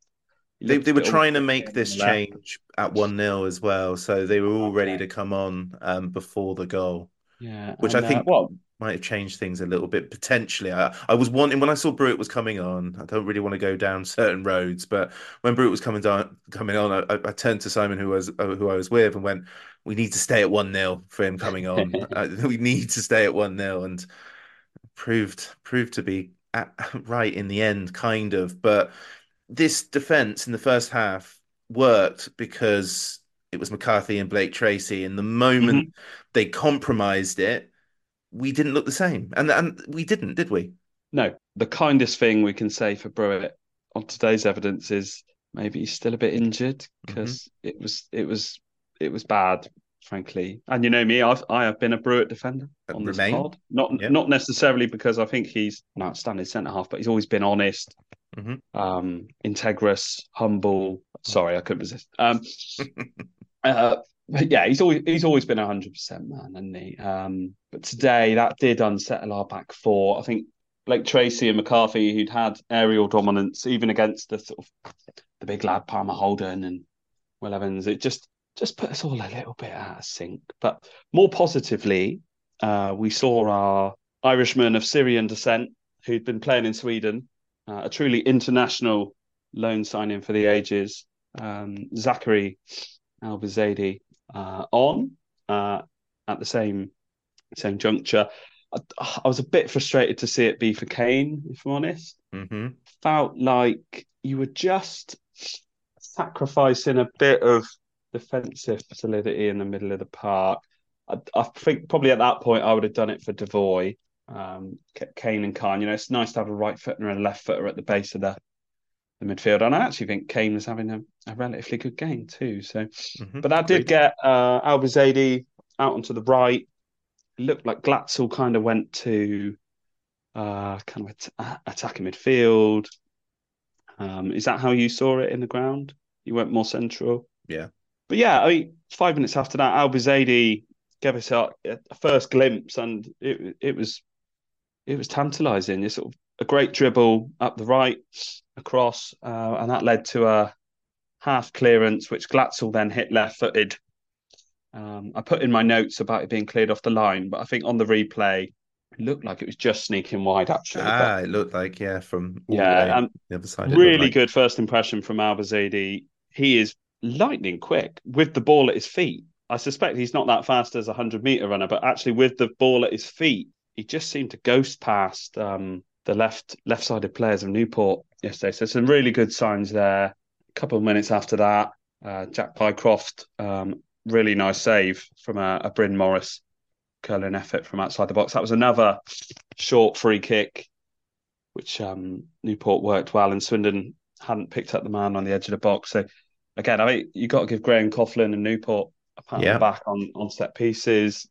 They, they were trying to make this left. change at 1 0 as well. So they were all ready to come on um, before the goal, Yeah, which and, I uh, think well, might have changed things a little bit potentially. I, I was wanting, when I saw Brewitt was coming on, I don't really want to go down certain roads, but when Brewitt was coming down, coming on, I, I turned to Simon, who was uh, who I was with, and went, We need to stay at 1 0 for him coming on. we need to stay at 1 0. And proved proved to be at, right in the end, kind of. But this defense in the first half worked because it was McCarthy and Blake Tracy. And the moment they compromised it, we didn't look the same. And and we didn't, did we? no, the kindest thing we can say for Brewitt on today's evidence is maybe he's still a bit injured because it was it was it was bad, frankly. And you know me, I've I have been a Brewitt defender on this pod. Not Yeah. not necessarily because I think he's an outstanding centre half, but he's always been honest, Mhm. um, integrous, humble. Sorry, I couldn't resist. Um, uh, but yeah, he's always he's always been hundred percent man, hasn't he? Um, but today that did unsettle our back four. I think Blake Tracy and McCarthy, who'd had aerial dominance even against the sort of the big lad Palmer Holden and Will Evans, it just just put us all a little bit out of sync. But more positively, uh, we saw our Irishman of Syrian descent, who'd been playing in Sweden, uh, a truly international loan signing for the ages, um, Zachary Elbouzedi, uh, on uh, at the same same juncture. I, I was a bit frustrated to see it be for Kane, if I'm honest. hmm Felt like you were just sacrificing a bit of defensive solidity in the middle of the park. I, I think probably at that point I would have done it for Devoy, um, Kane and Khan. You know, it's nice to have a right footer and a left footer at the base of the the midfield, and I actually think Kane was having a, a relatively good game too. So, Mhm. but that did Agreed. get uh, Elbouzedi out onto the right. It looked like Glatzel kind of went to uh, kind of at- attacking midfield. Um, is that how you saw it in the ground? You went more central. Yeah. But yeah, I mean, five minutes after that, Elbouzedi gave us a, a first glimpse, and it it was it was tantalising. You sort of a great dribble up the right, across, uh, and that led to a half clearance, which Glatzel then hit left-footed. Um, I put in my notes about it being cleared off the line, but I think on the replay, it looked like it was just sneaking wide. Actually, But- Ah, it looked like, yeah, from all Yeah, um, the other side. really like. good first impression from Elbouzedi. He is lightning quick with the ball at his feet. I suspect he's not that fast as a hundred meter runner, but actually with the ball at his feet, he just seemed to ghost past um, the left left sided players of Newport yesterday. So some really good signs there. A couple of minutes after that, uh, Jack Bycroft, um, really nice save from a, a Bryn Morris curling effort from outside the box. That was another short free kick which um, Newport worked well, and Swindon hadn't picked up the man on the edge of the box. So again, I think you got to give Graham Coughlan and Newport a pat on the back on on set pieces.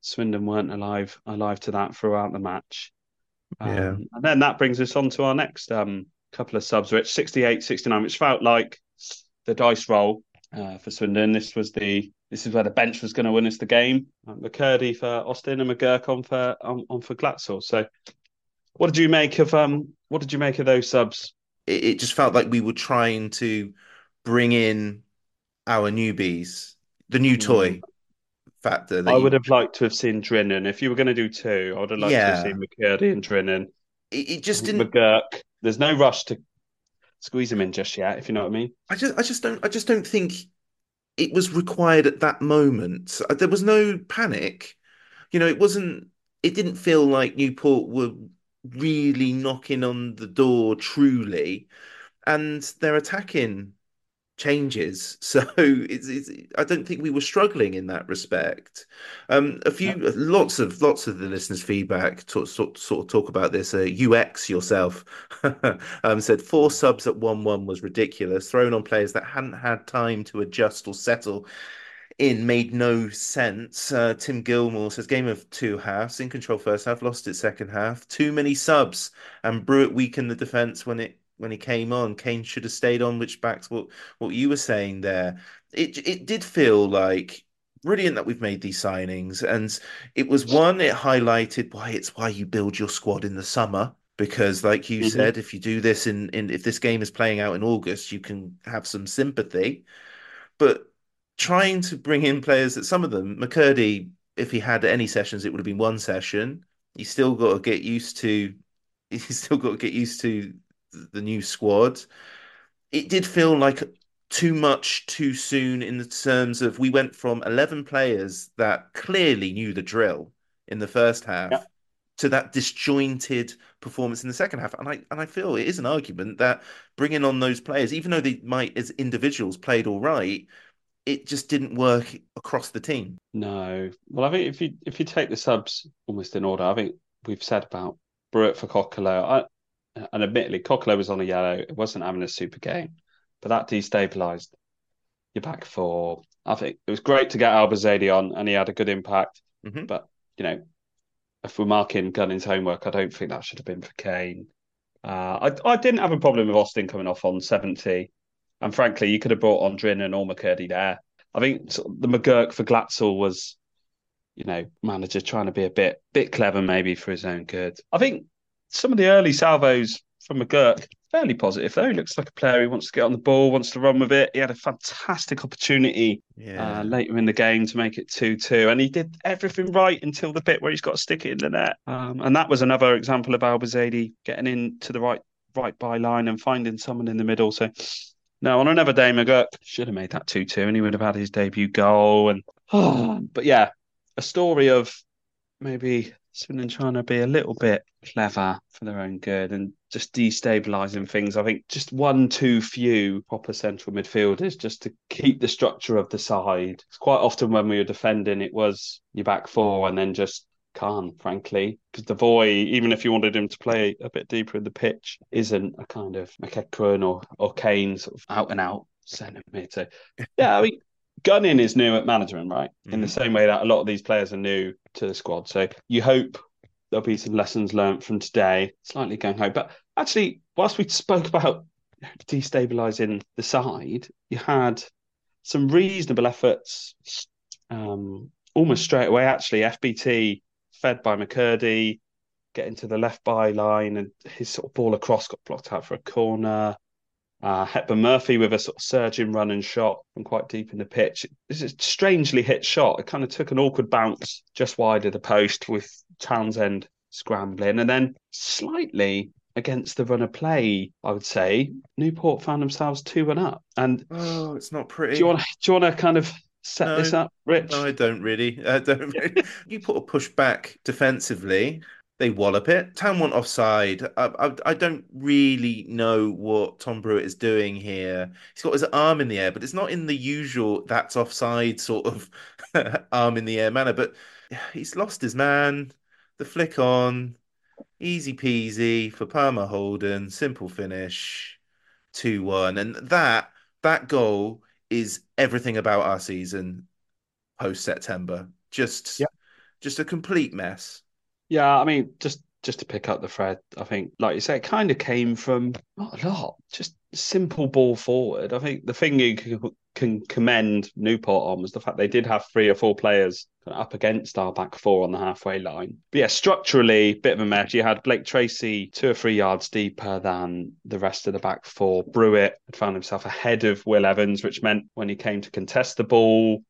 Swindon weren't alive alive to that throughout the match. Um, Yeah. And then that brings us on to our next um, couple of subs, which 68, 69, which felt like the dice roll uh, for Swindon. This was the this is where the bench was going to win us the game. Um, McKirdy for Austin and McGurk on for on, on for Glatzel. So what did you make of um? What did you make of those subs? It, it just felt like we were trying to bring in our newbies, the new toy factor. I you- would have liked to have seen Drinan. If you were going to do two, I would have liked to Yeah. have seen McKirdy and Drinan. It, it just didn't. McGurk. There's no rush to squeeze him in just yet, if you know what I mean. I just, I just don't, I just don't think it was required at that moment. Uh, There was no panic. You know, it wasn't. It didn't feel like Newport were really knocking on the door truly, and their attacking changes. So it's, it's I don't think we were struggling in that respect. Um, a few, lots of lots of the listeners' feedback talk, sort, sort of talk about this. Uh, UX yourself um, said four subs at one one was ridiculous, thrown on players that hadn't had time to adjust or settle. in made no sense. Uh, Tim Gilmore says game of two halves, in control first half, lost it second half. Too many subs, and Brewitt weakened the defense when it when he came on. Kane should have stayed on, which backs what what you were saying there. It it did feel like brilliant that we've made these signings, and it was one. It highlighted why it's why you build your squad in the summer because like you mm-hmm. said if you do this in, in if this game is playing out in august you can have some sympathy but trying to bring in players that some of them, McKirdy, if he had any sessions, it would have been one session. You still got to get used to. You still got to get used to the new squad. It did feel like too much too soon in the terms of we went from 11 players that clearly knew the drill in the first half yeah. to that disjointed performance in the second half and i and i feel it is an argument that bringing on those players even though they might as individuals played all right it just didn't work across the team. No. Well, I think if you if you take the subs almost in order, I think we've said about Brewitt for Kokolo. I, and admittedly, Kokolo was on a yellow. It wasn't having a super game, but that destabilised your back four. I think it was great to get Elbouzedi on, and he had a good impact. Mm-hmm. But you know, if we're marking Gunning's homework, I don't think that should have been for Kane. Uh, I I didn't have a problem with Austin coming off on seventy. And frankly, you could have brought on Drinan or McKirdy there. I think the McGurk for Glatzel was, you know, manager trying to be a bit bit clever maybe for his own good. I think some of the early salvos from McGurk fairly positive though. He looks like a player who wants to get on the ball, wants to run with it. He had a fantastic opportunity yeah. uh, later in the game to make it two-two, and he did everything right until the bit where he's got to stick it in the net. Um, and that was another example of Elbouzedi getting into the right right byline and finding someone in the middle. So no, on another day, McGurk should have made that 2 2 and he would have had his debut goal. And oh, But yeah, a story of maybe Swindon trying to be a little bit clever for their own good and just destabilising things. I think just one too few proper central midfielders just to keep the structure of the side. It's quite often when we were defending, it was your back four and then just Khan, frankly, because the boy, even if you wanted him to play a bit deeper in the pitch, isn't a kind of McEachran or or Kane sort of out and out centre mid. So yeah, I mean, Gunning is new at management, right? Mm-hmm. In the mm-hmm. same way that a lot of these players are new to the squad. So you hope there'll be some lessons learned from today. Slightly going home, but actually, whilst we spoke about destabilising the side, you had some reasonable efforts. Um, almost straight away, actually, FBT fed by McKirdy, getting to the left byline, and his sort of ball across got blocked out for a corner. Uh, Hepburn Murphy with a sort of surging run and shot from quite deep in the pitch. It's a strangely hit shot. It kind of took an awkward bounce just wide of the post with Townsend scrambling. And then slightly against the run of play, I would say, Newport found themselves 2 1 up. And oh, it's not pretty. Do you want, do you want to kind of set no, this up, Rich? No, I don't really. I don't really. you put a push back defensively, they wallop it. Town want offside. I, I, I, don't really know what Tom Brewitt is doing here. He's got his arm in the air, but it's not in the usual that's offside sort of arm in the air manner. But he's lost his man. The flick on, easy peasy for Palmer Houlden, simple finish, two one, and that that goal is everything about our season post September. Just yep. just a complete mess. Yeah, I mean, just just to pick up the thread, I think, like you say, it kind of came from not a lot, just simple ball forward. I think the thing you can, commend Newport on was the fact they did have three or four players up against our back four on the halfway line. But yeah, structurally, bit of a mess. You had Blake Tracy two or three yards deeper than the rest of the back four. Brewitt had found himself ahead of Will Evans, which meant when he came to contest the ball,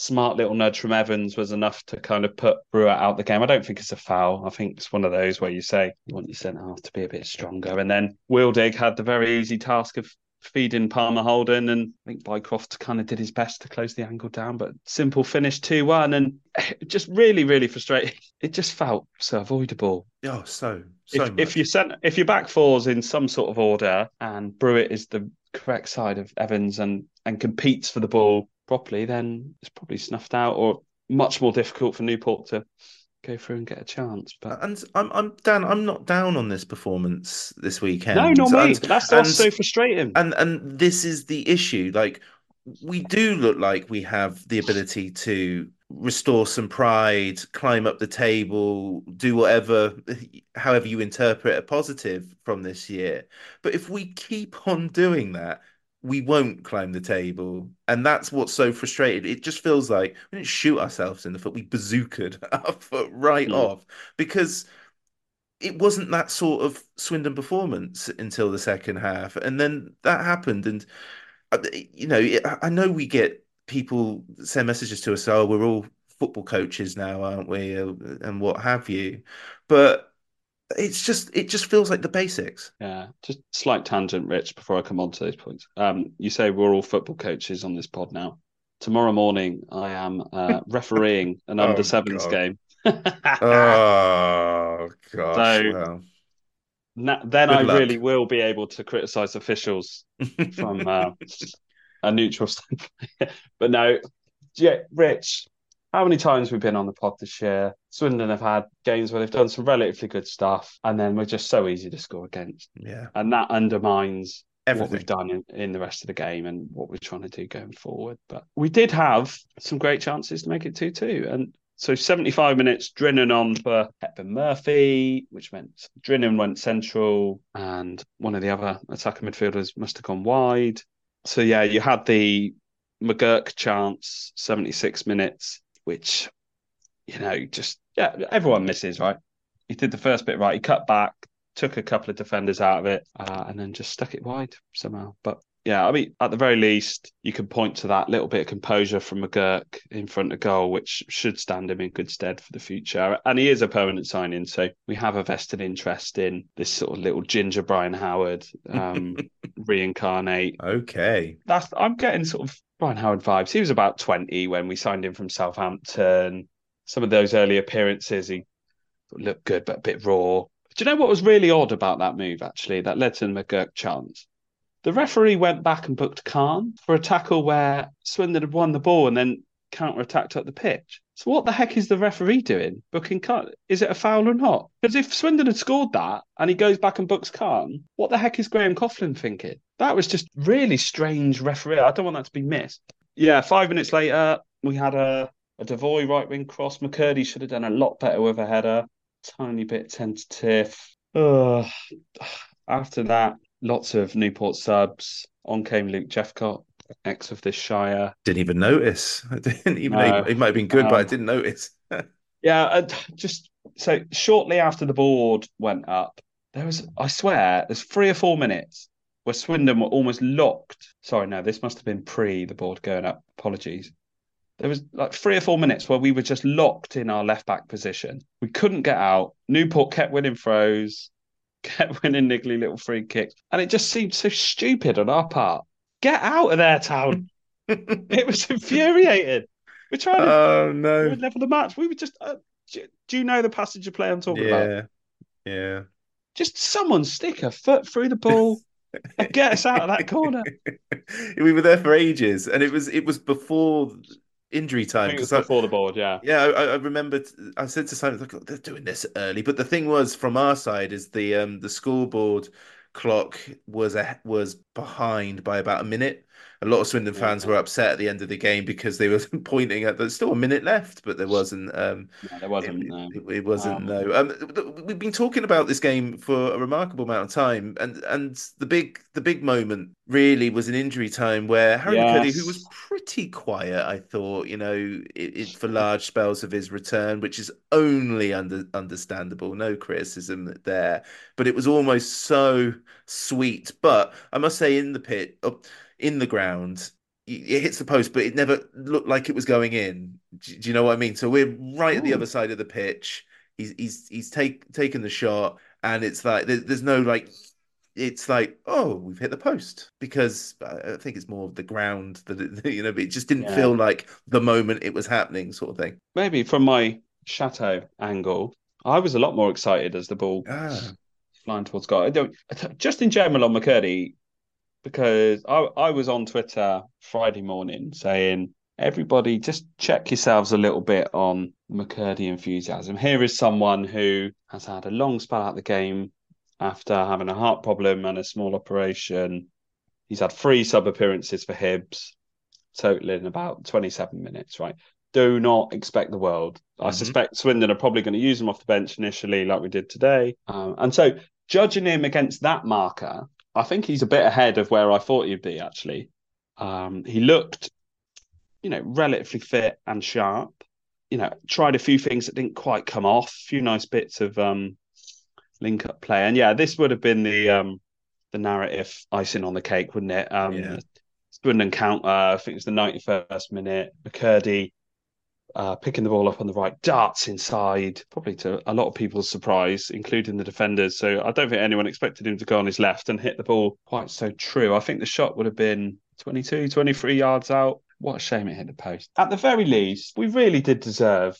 smart little nudge from Evans was enough to kind of put Brewitt out the game. I don't think it's a foul. I think it's one of those where you say you want your centre half to be a bit stronger. And then Wildig had the very easy task of feeding Palmer Holden, and I think Bycroft kind of did his best to close the angle down. But simple finish two one, and just really, really frustrating. It just felt so avoidable. Oh, so so. If, if you sent if your back fours in some sort of order, and Brewitt is the correct side of Evans and and competes for the ball properly, then it's probably snuffed out or much more difficult for Newport to go through and get a chance. But and I'm I'm Dan. I'm not down on this performance this weekend. No, not me. And, That's and, so frustrating. And and this is the issue. Like we do look like we have the ability to restore some pride, climb up the table, do whatever, however you interpret a positive from this year. But if we keep on doing that, we won't climb the table. And that's what's so frustrating. It just feels like we didn't shoot ourselves in the foot. We bazookaed our foot right mm. off because it wasn't that sort of Swindon performance until the second half. And then that happened. And, uh, you know, I know we get people send messages to us, oh, we're all football coaches now, aren't we? And what have you. But it's just it just feels like the basics. Yeah, just slight tangent, Rich. Before I come on to those points, um, you say we're all football coaches on this pod now. Tomorrow morning, I am uh, refereeing an oh, under sevens God. game. oh gosh! So, well. na- then Good I luck. really will be able to criticise officials from uh, a neutral standpoint. but no, yeah, Rich, how many times we've been on the pod this year? Swindon have had games where they've done some relatively good stuff, and then we're just so easy to score against. Yeah, and that undermines Everything. what we've done in, in the rest of the game and what we're trying to do going forward. But we did have some great chances to make it two-two, and so 75 minutes Drinan on for Hepburn Murphy, which meant Drinan went central, and one of the other attacker midfielders must have gone wide. So yeah, you had the McGurk chance, 76 minutes which you know just yeah everyone misses right. He did the first bit right. He cut back, took a couple of defenders out of it, uh, and then just stuck it wide somehow. But yeah, I mean, at the very least, you can point to that little bit of composure from McGurk in front of goal, which should stand him in good stead for the future. And he is a permanent signing, so we have a vested interest in this sort of little ginger Brian Howard um, reincarnate. Okay, that's I'm getting sort of Brian Howard vibes. He was about 20 when we signed him from Southampton. Some of those early appearances, he looked good, but a bit raw. Do you know what was really odd about that move, actually, that led to the McGurk chance? The referee went back and booked Khan for a tackle where Swindon had won the ball and then counter attacked up the pitch. So what the heck is the referee doing? Booking Khan? Is it a foul or not? Because if Swindon had scored that and he goes back and books Khan, what the heck is Graham Coughlan thinking? That was just really strange referee. I don't want that to be missed. Yeah, five minutes later, we had a, a Devoy right wing cross. McKirdy should have done a lot better with a header. Tiny bit tentative. Ugh. After that, lots of Newport subs. On came Luke Jephcott ex of this Shire. Didn't even notice. I didn't even. It might have been good, um, but I didn't notice. yeah, uh, just so shortly after the board went up, there was, I swear, there's three or four minutes where Swindon were almost locked. Sorry, no, this must have been pre the board going up. Apologies. There was like three or four minutes where we were just locked in our left back position. We couldn't get out. Newport kept winning throws, kept winning niggly little free kicks, and it just seemed so stupid on our part Get out of there, town. it was infuriating. We're trying to oh, no. level the match. We were just. Uh, do, do, you know the passage of play I'm talking yeah. about? Yeah. Just someone stick a foot through the ball. get us out of that corner. we were there for ages, and it was it was before injury time. because before the board, yeah. Yeah, I, I remember. I said to Simon, they're doing this early." But the thing was, from our side, is the um the scoreboard clock was a, was behind by about a minute. A lot of Swindon fans were upset at the end of the game because they were pointing at there's still a minute left, but there wasn't. Um, no, there wasn't. It, no. it, it wasn't. Um, no. Um, we've been talking about this game for a remarkable amount of time, and and the big the big moment really was an injury time where Harry yes. McKirdy, who was pretty quiet, I thought, you know, it, for large spells of his return, which is only under understandable, no criticism there, but it was almost so sweet. But I must say, in the pit, in the ground, it hits the post, but it never looked like it was going in. Do, you know what I mean? So we're right Ooh. at the other side of the pitch. He's he's he's take taken the shot, and it's like there's no like it's like, oh, we've hit the post because I think it's more of the ground that it, you know, but it just didn't yeah. feel like the moment it was happening, sort of thing. Maybe from my chateau angle, I was a lot more excited as the ball ah. flying towards goal. Just in general on McKirdy, because I, I was on Twitter Friday morning saying, everybody just check yourselves a little bit on McKirdy enthusiasm. Here is someone who has had a long spell out the game after having a heart problem and a small operation. He's had three sub appearances for Hibs. totaling about 27 minutes, right? Do not expect the world. I Mhm. suspect Swindon are probably going to use him off the bench initially, like we did today. Um, and so, judging him against that marker, I think he's a bit ahead of where I thought he'd be, actually. Um, he looked, you know, relatively fit and sharp. You know, tried a few things that didn't quite come off, a few nice bits of um, link up play. And yeah, this would have been the um, the narrative icing on the cake, wouldn't it? Um, Yeah. Swindon counter, I think it was the 91st minute. McKirdy uh, picking the ball up on the right, darts inside, probably to a lot of people's surprise, including the defenders. So I don't think anyone expected him to go on his left and hit the ball quite so true. I think the shot would have been 22, 23 yards out. What a shame it hit the post. At the very least, we really did deserve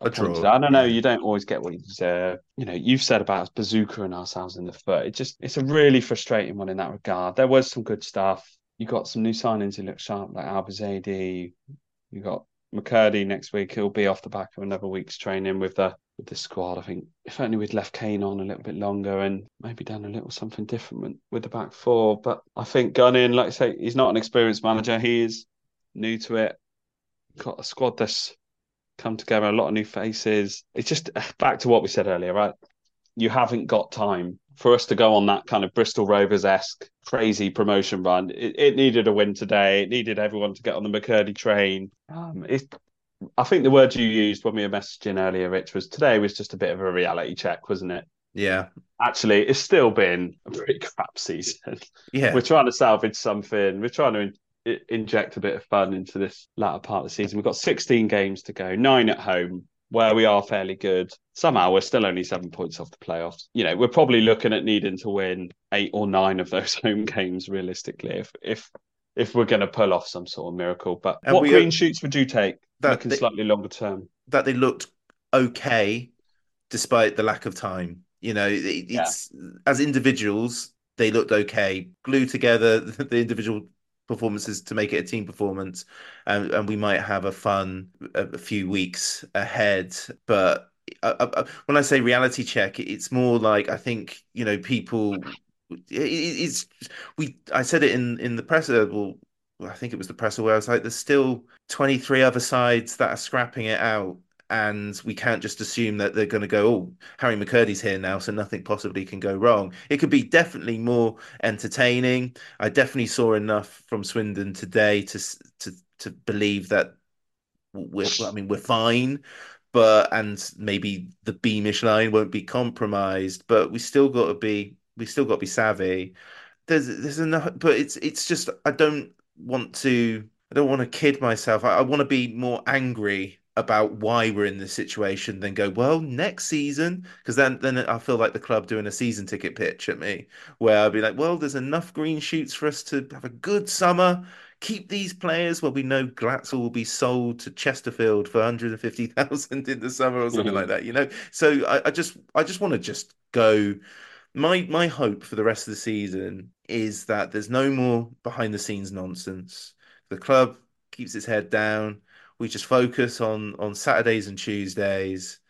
A draw. I don't know. You don't always get what you deserve. You know, you've said about us bazookaing ourselves in the foot. It just it's a really frustrating one in that regard. There was some good stuff. You got some new signings who look sharp, like Elbouzedi. You got McKirdy next week. He'll be off the back of another week's training with the with the squad. I think if only we'd left Kane on a little bit longer and maybe done a little something different with- the back four. But I think Gunning, like I say, he's not an experienced manager. He is new to it. Got a squad that's come together, a lot of new faces. It's just back to what we said earlier, right? You haven't got time for us to go on that kind of Bristol Rovers esque crazy promotion run. It, it needed a win today. It needed everyone to get on the McKirdy train. Um, it, I think the word you used when we were messaging earlier, Rich, was today was just a bit of a reality check, wasn't it? Yeah. Actually, it's still been a pretty crap season. Yeah. We're trying to salvage something. We're trying to in- inject a bit of fun into this latter part of the season. We've got 16 games to go, nine at home, where we are fairly good. Somehow we're still only seven points off the playoffs. You know, we're probably looking at needing to win eight or nine of those home games realistically, if if if we're going to pull off some sort of miracle. But And what we- green um, shoots would you take? That- looking they- slightly longer term. that they looked okay despite the lack of time. You know, it- it's as individuals they looked okay, glued together the individual performances to make it a team performance, and, and we might have a fun a, a few weeks ahead. But uh, uh, when I say reality check, it's more like I think you know people. it- It's we. I said it in in the press. uh, Well, I think it was the presser where I was like, "There's still 23 other sides that are scrapping it out." And we can't just assume that they're going to go, oh, Harry McKirdy's here now, so nothing possibly can go wrong. It could be definitely more entertaining. I definitely saw enough from Swindon today to to to believe that we're, I mean, we're fine, but and maybe the Beamish line won't be compromised, but we still got to be we still got to be savvy. There's there's enough, but it's it's just I don't want to I don't want to kid myself. I, I want to be more angry about why we're in this situation than go, well, next season, because then then I feel like the club doing a season ticket pitch at me, where I'll be like, well, there's enough green shoots for us to have a good summer. Keep these players. Well, we know Glatzel will be sold to Chesterfield for 150,000 in the summer or something like that, you know. So I, I just I just want to just go. My my hope for the rest of the season is that there's no more behind the scenes nonsense. The club keeps its head down. We just focus on on Saturdays and Tuesdays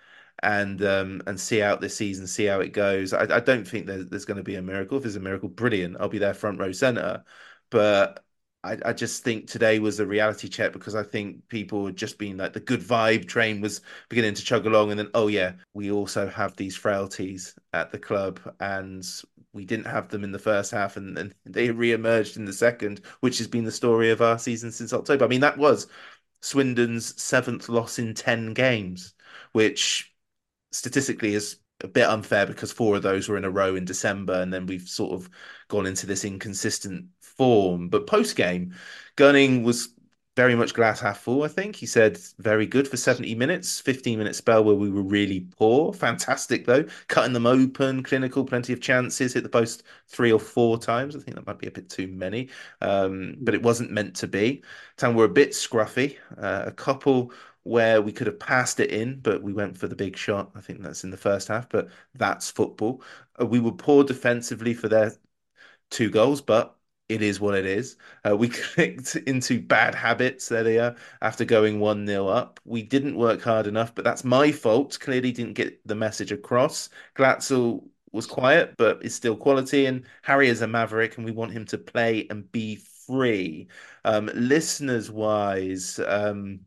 and um and see out this season, see how it goes. I, I don't think there's there's going to be a miracle. If there's a miracle, brilliant. I'll be there front row center. But I, I just think today was a reality check because I think people had just been like the good vibe train was beginning to chug along, and then oh yeah, we also have these frailties at the club, and we didn't have them in the first half, and then they re-emerged in the second, which has been the story of our season since October. I mean, that was Swindon's seventh loss in ten games, which statistically is a bit unfair because four of those were in a row in December, and then we've sort of gone into this inconsistent form. But post game, Gunning was very much glass half full. I think he said very good for 70 minutes, 15 minute spell where we were really poor. Fantastic though, cutting them open, clinical, plenty of chances, hit the post three or four times. I think that might be a bit too many, um, but it wasn't meant to be. Town were a bit scruffy, uh, a couple where we could have passed it in, but we went for the big shot. I think that's in the first half, but that's football. Uh, we were poor defensively for their two goals, but it is what it is. Uh, we clicked into bad habits are after going 1 0 up. We didn't work hard enough, but that's my fault. Clearly didn't get the message across. Glatzel was quiet, but is still quality. And Harry is a maverick, and we want him to play and be free. Um, listeners wise, um,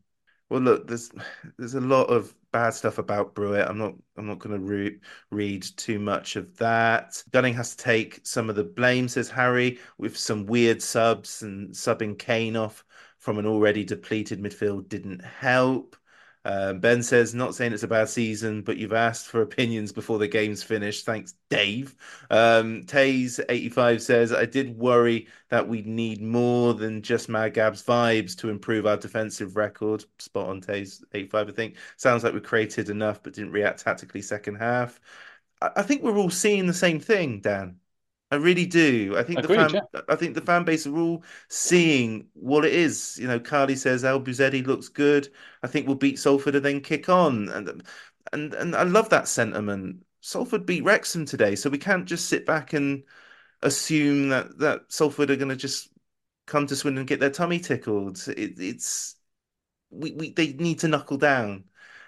well, look, there's there's a lot of bad stuff about Brewitt. I'm not I'm not going to re- read too much of that. Gunning has to take some of the blame, says Harry, with some weird subs and subbing Kane off from an already depleted midfield didn't help. Um, ben says, not saying it's a bad season, but you've asked for opinions before the game's finished. Thanks, Dave. Um, Taze85 says, I did worry that we'd need more than just Magab's vibes to improve our defensive record. Spot on, Taze85, I think. Sounds like we created enough, but didn't react tactically second half. I, I think we're all seeing the same thing, Dan. I really do. I think Agreed, the fan, yeah. I think the fan base are all seeing what it is. You know, Carly says Elbouzedi looks good. I think we'll beat Salford and then kick on, and and and I love that sentiment. Salford beat Wrexham today, so we can't just sit back and assume that that Salford are going to just come to Swindon and get their tummy tickled. It, it's we, we they need to knuckle down,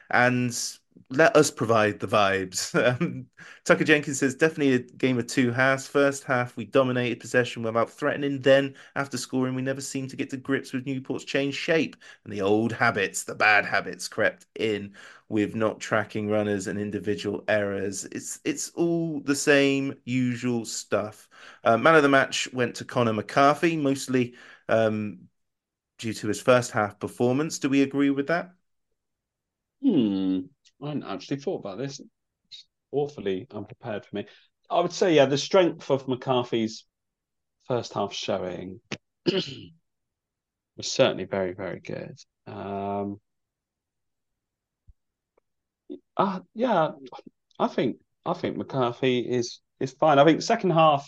and let us provide the vibes. Um, Tucker Jenkins says definitely a game of two halves. First half, we dominated possession without threatening. Then, after scoring, we never seemed to get to grips with Newport's changed shape, and the old habits, the bad habits, crept in with not tracking runners and individual errors. It's it's all the same usual stuff. Uh, man of the match went to Connor McCarthy, mostly um, due to his first half performance. Do we agree with that? Hmm. I hadn't actually thought about this. It's awfully unprepared for me. I would say, yeah, the strength of McCarthy's first half showing was certainly very, very good. Um, uh, yeah, I think I think McCarthy is is fine. I think second half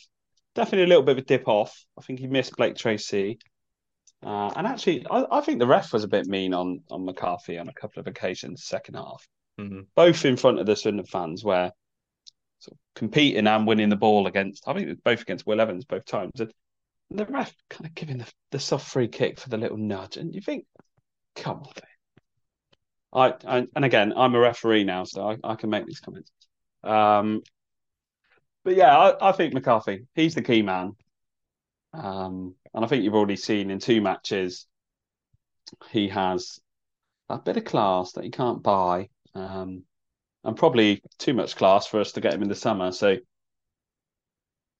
definitely a little bit of a dip off. I think he missed Blake Tracy. Uh, and actually, I, I, think the ref was a bit mean on on McCarthy on a couple of occasions, second half, mm-hmm. both in front of the Swindon fans, where sort of competing and winning the ball against. I think both against Will Evans both times, and the ref kind of giving the, the soft free kick for the little nudge, and you think, come on. I, I and again, I'm a referee now, so I, I can make these comments. Um, but yeah, I, I think McCarthy, he's the key man. Um, and I think you've already seen in two matches, he has a bit of class that you can't buy, um, and probably too much class for us to get him in the summer. So,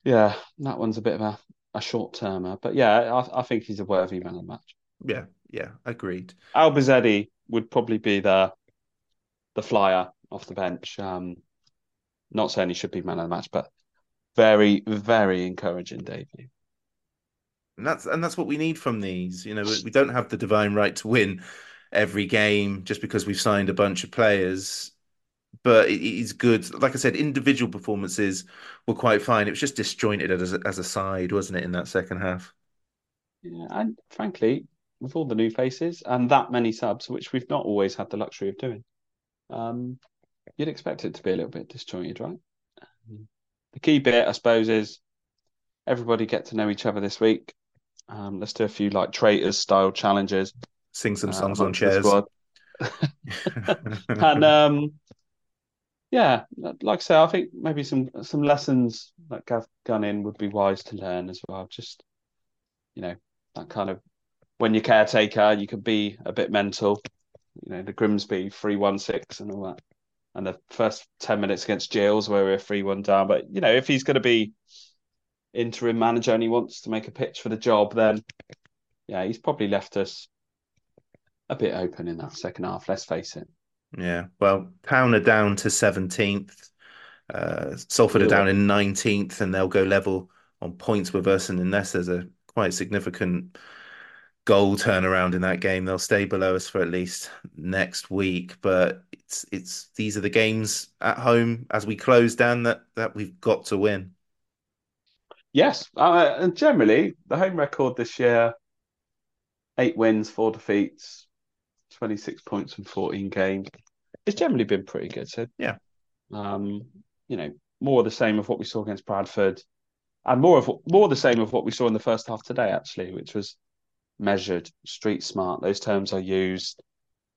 yeah, that one's a bit of a, a short termer. But yeah, I, I, think he's a worthy man of the match. Yeah, yeah, agreed. Elbouzedi would probably be the the flyer off the bench. Um, not saying he should be man of the match, but very, very encouraging debut and that's and that's what we need from these. You know, we don't have the divine right to win every game just because we've signed a bunch of players. But it is good. Like I said, individual performances were quite fine. It was just disjointed as a, as a side, wasn't it, in that second half? Yeah, and frankly, with all the new faces and that many subs, which we've not always had the luxury of doing, um, you'd expect it to be a little bit disjointed, right? The key bit, I suppose, is everybody get to know each other this week. Um, let's do a few like traitors style challenges. Sing some uh, songs on chairs. and um, yeah, like I say, I think maybe some some lessons that Gav Gunning would be wise to learn as well. Just you know that kind of when you're caretaker, you can be a bit mental. You know the Grimsby three one six and all that, and the first ten minutes against Gills where we we're three one down. But you know if he's going to be interim manager and he wants to make a pitch for the job, then yeah, he's probably left us a bit open in that second half. Let's face it. Yeah, well, Town are down to seventeenth. Uh, Salford are down in nineteenth, and they'll go level on points with us. And unless there's a quite significant goal turnaround in that game, they'll stay below us for at least next week. But it's it's these are the games at home as we close down that that we've got to win. Yes, uh, and generally the home record this year: eight wins, four defeats, twenty-six points from fourteen games. It's generally been pretty good. So yeah, um, you know, more of the same of what we saw against Bradford, and more of more the same of what we saw in the first half today, actually, which was measured, street smart. Those terms are used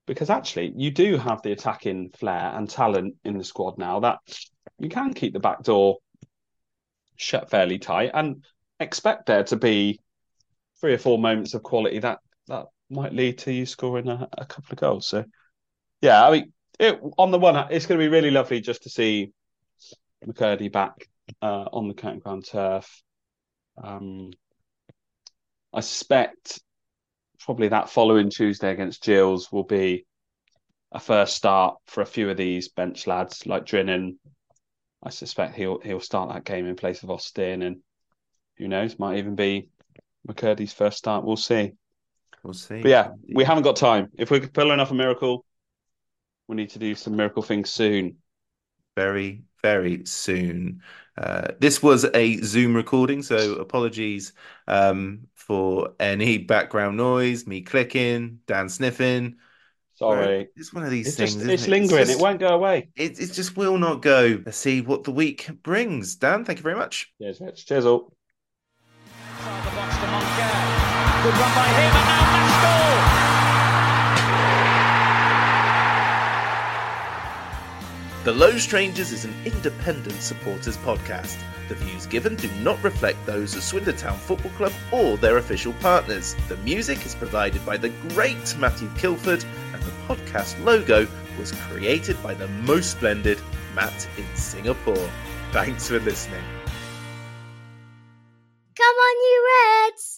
because actually you do have the attacking flair and talent in the squad now that you can keep the back door shut fairly tight and expect there to be three or four moments of quality that that might lead to you scoring a, a couple of goals. So, yeah, I mean, it, on the one it's going to be really lovely just to see McKirdy back uh, on the county ground turf. Um, I suspect probably that following Tuesday against Gills will be a first start for a few of these bench lads like Drinan. I suspect he'll he'll start that game in place of Austin, and who knows, might even be McKirdy's first start. We'll see. We'll see. But yeah, we haven't got time. If we're pulling off a miracle, we need to do some miracle things soon. Very, very soon. Uh, this was a Zoom recording, so apologies um, for any background noise, me clicking, Dan sniffing. Sorry. It's one of these It's things. just- it's it? lingering. just- It won't go away. It, it just will not go. Let's see what the week brings. Dan, thank you very much. Cheers, Rich. Cheers, all. Good run by him, and now Pascal. The Loathed Strangers is an independent supporters podcast. The views given do not reflect those of Swindon Town Football Club or their official partners. The music is provided by the great Matthew Kilford, and the podcast logo was created by the most splendid Matt in Singapore. Thanks for listening. Come on, you Reds!